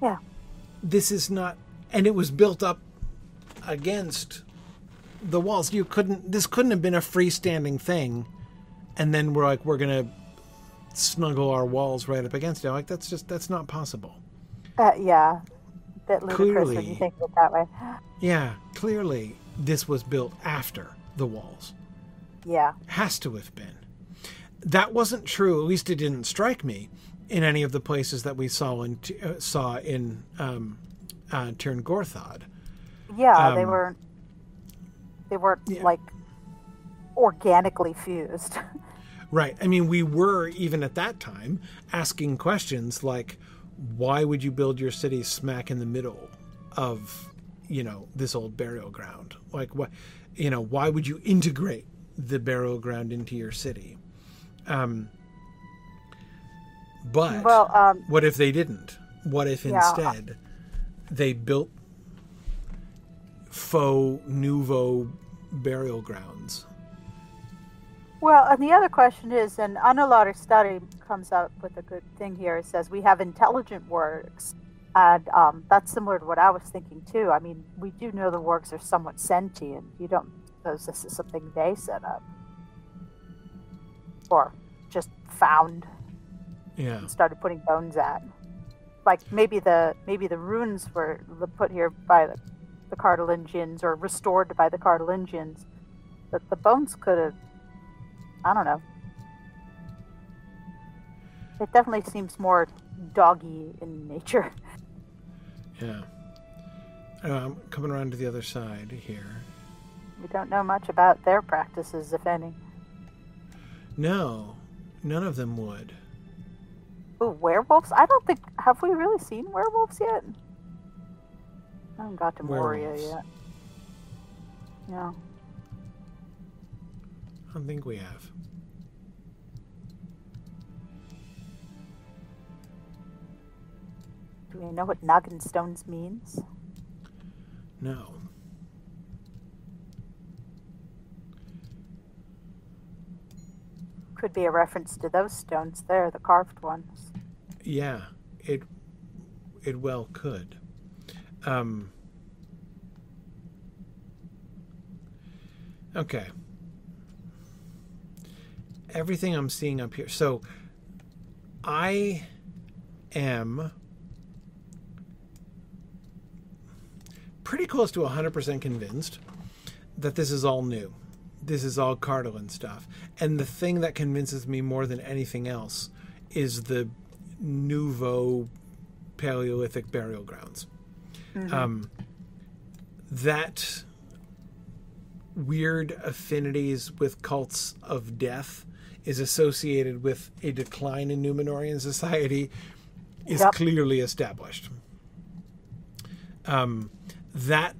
Yeah. This is not and it was built up against the walls. You couldn't this couldn't have been a freestanding thing and then we're like we're going to snuggle our walls right up against it. Like that's just that's not possible. Uh, yeah. Bit ludicrous when Clearly. you think of it that way. Yeah, clearly this was built after the walls. Yeah. Has to have been. That wasn't true. At least it didn't strike me in any of the places that we saw in uh, saw in um, uh, Tirn Gorthod. Yeah, they Um, weren't. They weren't yeah. like organically fused. Right. I mean, we were even at that time asking questions like, "Why would you build your city smack in the middle of, you know, this old burial ground? Like, what, you know, why would you integrate the burial ground into your city?" Um. But well, um, What if they didn't? What if Yeah. instead they built faux nouveau burial grounds? well, and the other question is, and Anulari study comes up with a good thing here. It says we have intelligent works, and um, that's similar to what I was thinking too. I mean, we do know the works are somewhat sentient. You don't suppose this is something they set up, or just found Yeah. and started putting bones at. Like maybe the maybe the runes were put here by the, the Cardolingians or restored by the Cardolingians, but the bones could have. I don't know. It definitely seems more doggy in nature. Yeah. I'm coming around to the other side here. We don't know much about their practices, if any. No, none of them would. Ooh, werewolves? I don't think. Have we really seen werewolves yet? I haven't got to Moria yet. Yeah. I don't think we have. Do we know what Noggin Stones means? No. Could be a reference to those stones there, the carved ones. Yeah, it it well could. Um, okay. Everything I'm seeing up here. So I am pretty close to 100% convinced that this is all new. This is all Cardolan stuff. And the thing that convinces me more than anything else is the nouveau Paleolithic burial grounds. Um, that weird affinities with cults of death is associated with a decline in Numenorian society is Yep. clearly established. Um, that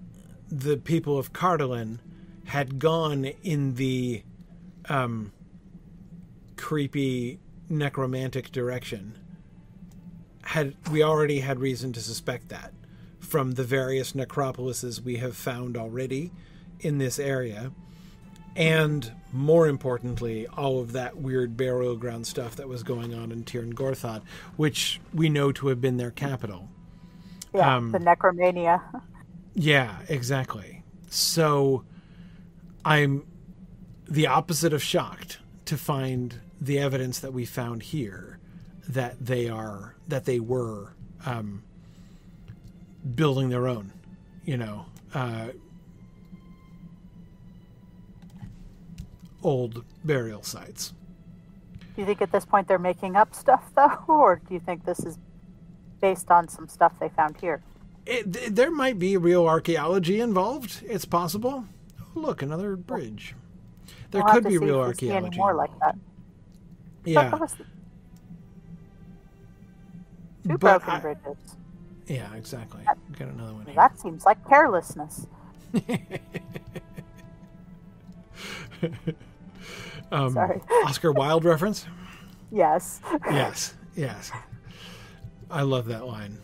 the people of Cardolan had gone in the um, creepy necromantic direction had we already had reason to suspect that from the various necropolises we have found already in this area and more importantly all of that weird burial ground stuff that was going on in Tirn Gorthod which we know to have been their capital Yeah, Um, the necromania. yeah, exactly. So I'm the opposite of shocked to find the evidence that we found here that they are that they were um, building their own, you know, uh, old burial sites. Do you think at this point they're making up stuff, though? Or do you think this is based on some stuff they found here? It, there might be real archaeology involved. It's possible. Look, another bridge. There could be real if we see any archaeology. more like that. Yeah. Two But broken I- bridges. Yeah, exactly. Got another one here. That seems like carelessness. um, Sorry. Oscar Wilde reference? Yes. Yes, yes. I love that line.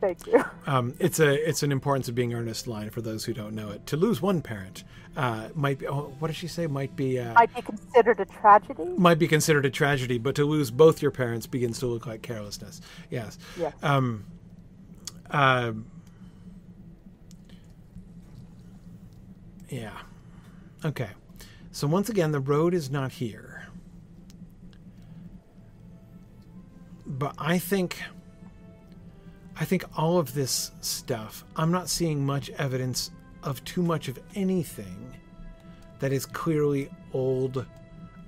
Thank you. Um, it's a it's an importance of being earnest line for those who don't know it. To lose one parent uh, might be. Oh, what does she say? Might be. Uh, Might be considered a tragedy. might be considered a tragedy, but to lose both your parents begins to look like carelessness. Yes. Yes. Um, uh, yeah. Okay. So once again, the road is not here. But I think I think all of this stuff, I'm not seeing much evidence of too much of anything that is clearly old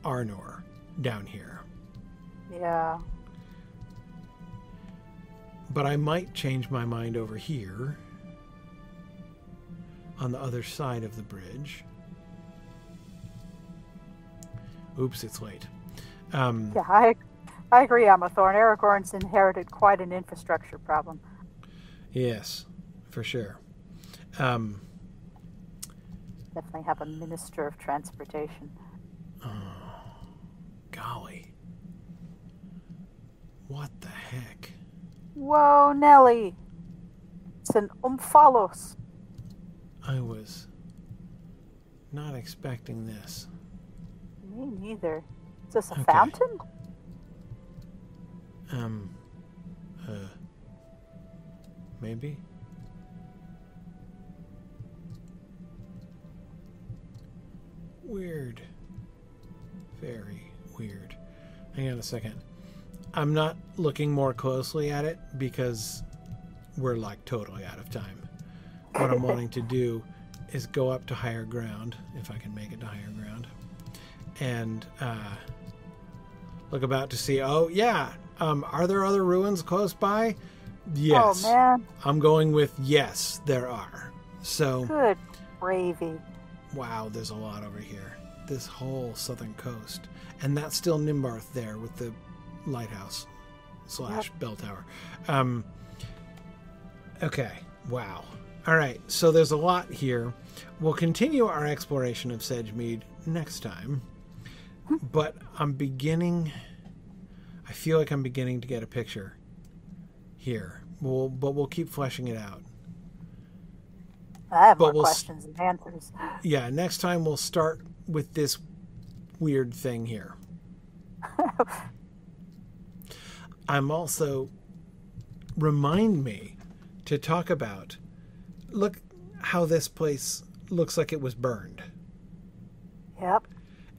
Arnor down here. Yeah. But I might change my mind over here on the other side of the bridge. Oops, it's late. Um, Yeah, I, I agree, Amathorn. Aragorn's inherited quite an infrastructure problem. Yes, for sure. Um, Definitely have a minister of transportation. Oh, golly. What the heck? Whoa, Nelly! It's an omphalos. I was not expecting this. Me neither. Is this a Okay. fountain? Um, uh, maybe? Weird. Very weird. Hang on a second. I'm not looking more closely at it because we're like totally out of time. What I'm wanting to do is go up to higher ground, if I can make it to higher ground, and uh, look about to see. Oh yeah, um, are there other ruins close by? Yes, Oh, man. I'm going with yes. There are. So Good gravy. wow, there's a lot over here. This whole southern coast, and that's still Nimbarth there with the lighthouse slash bell tower. Um, okay, wow. All right, so there's a lot here. We'll continue our exploration of Sedgemead next time, but I'm beginning. I feel like I'm beginning to get a picture here. We'll, but we'll keep fleshing it out. I have But more we'll questions and answers. Yeah, next time we'll start with this weird thing here. I'm also remind me to talk about look how this place looks like it was burned. Yep.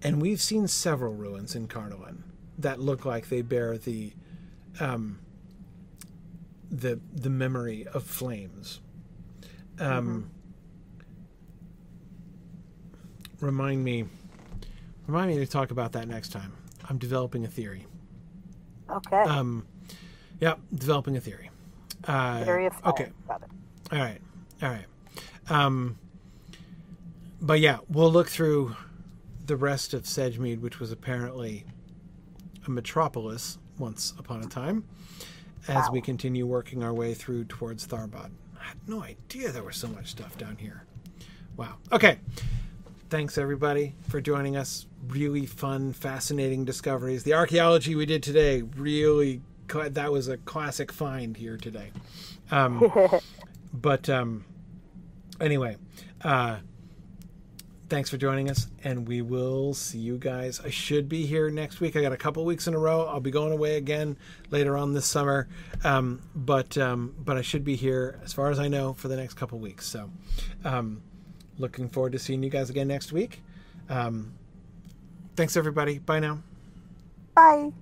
And we've seen several ruins in Carnarvon that look like they bear the um, the the memory of flames. Um, Remind me, remind me to talk about that next time. I'm developing a theory. Okay. Um, yeah, developing a theory. Uh, Area of fire. okay. All right. All right. Um, but yeah, we'll look through the rest of Sedgemead, which was apparently metropolis once upon a time, as we continue working our way through towards Tharbad. I had no idea there was so much stuff down here. Wow. Okay. Thanks everybody for joining us. Really fun, fascinating discoveries. The archaeology we did today really, that was a classic find here today. Um, but um, anyway, uh, thanks for joining us, and we will see you guys. I should be here next week. I got a couple weeks in a row. I'll be going away again later on this summer, um, but um, but I should be here as far as I know for the next couple weeks. So, um, looking forward to seeing you guys again next week. Um, thanks, everybody. Bye now. Bye.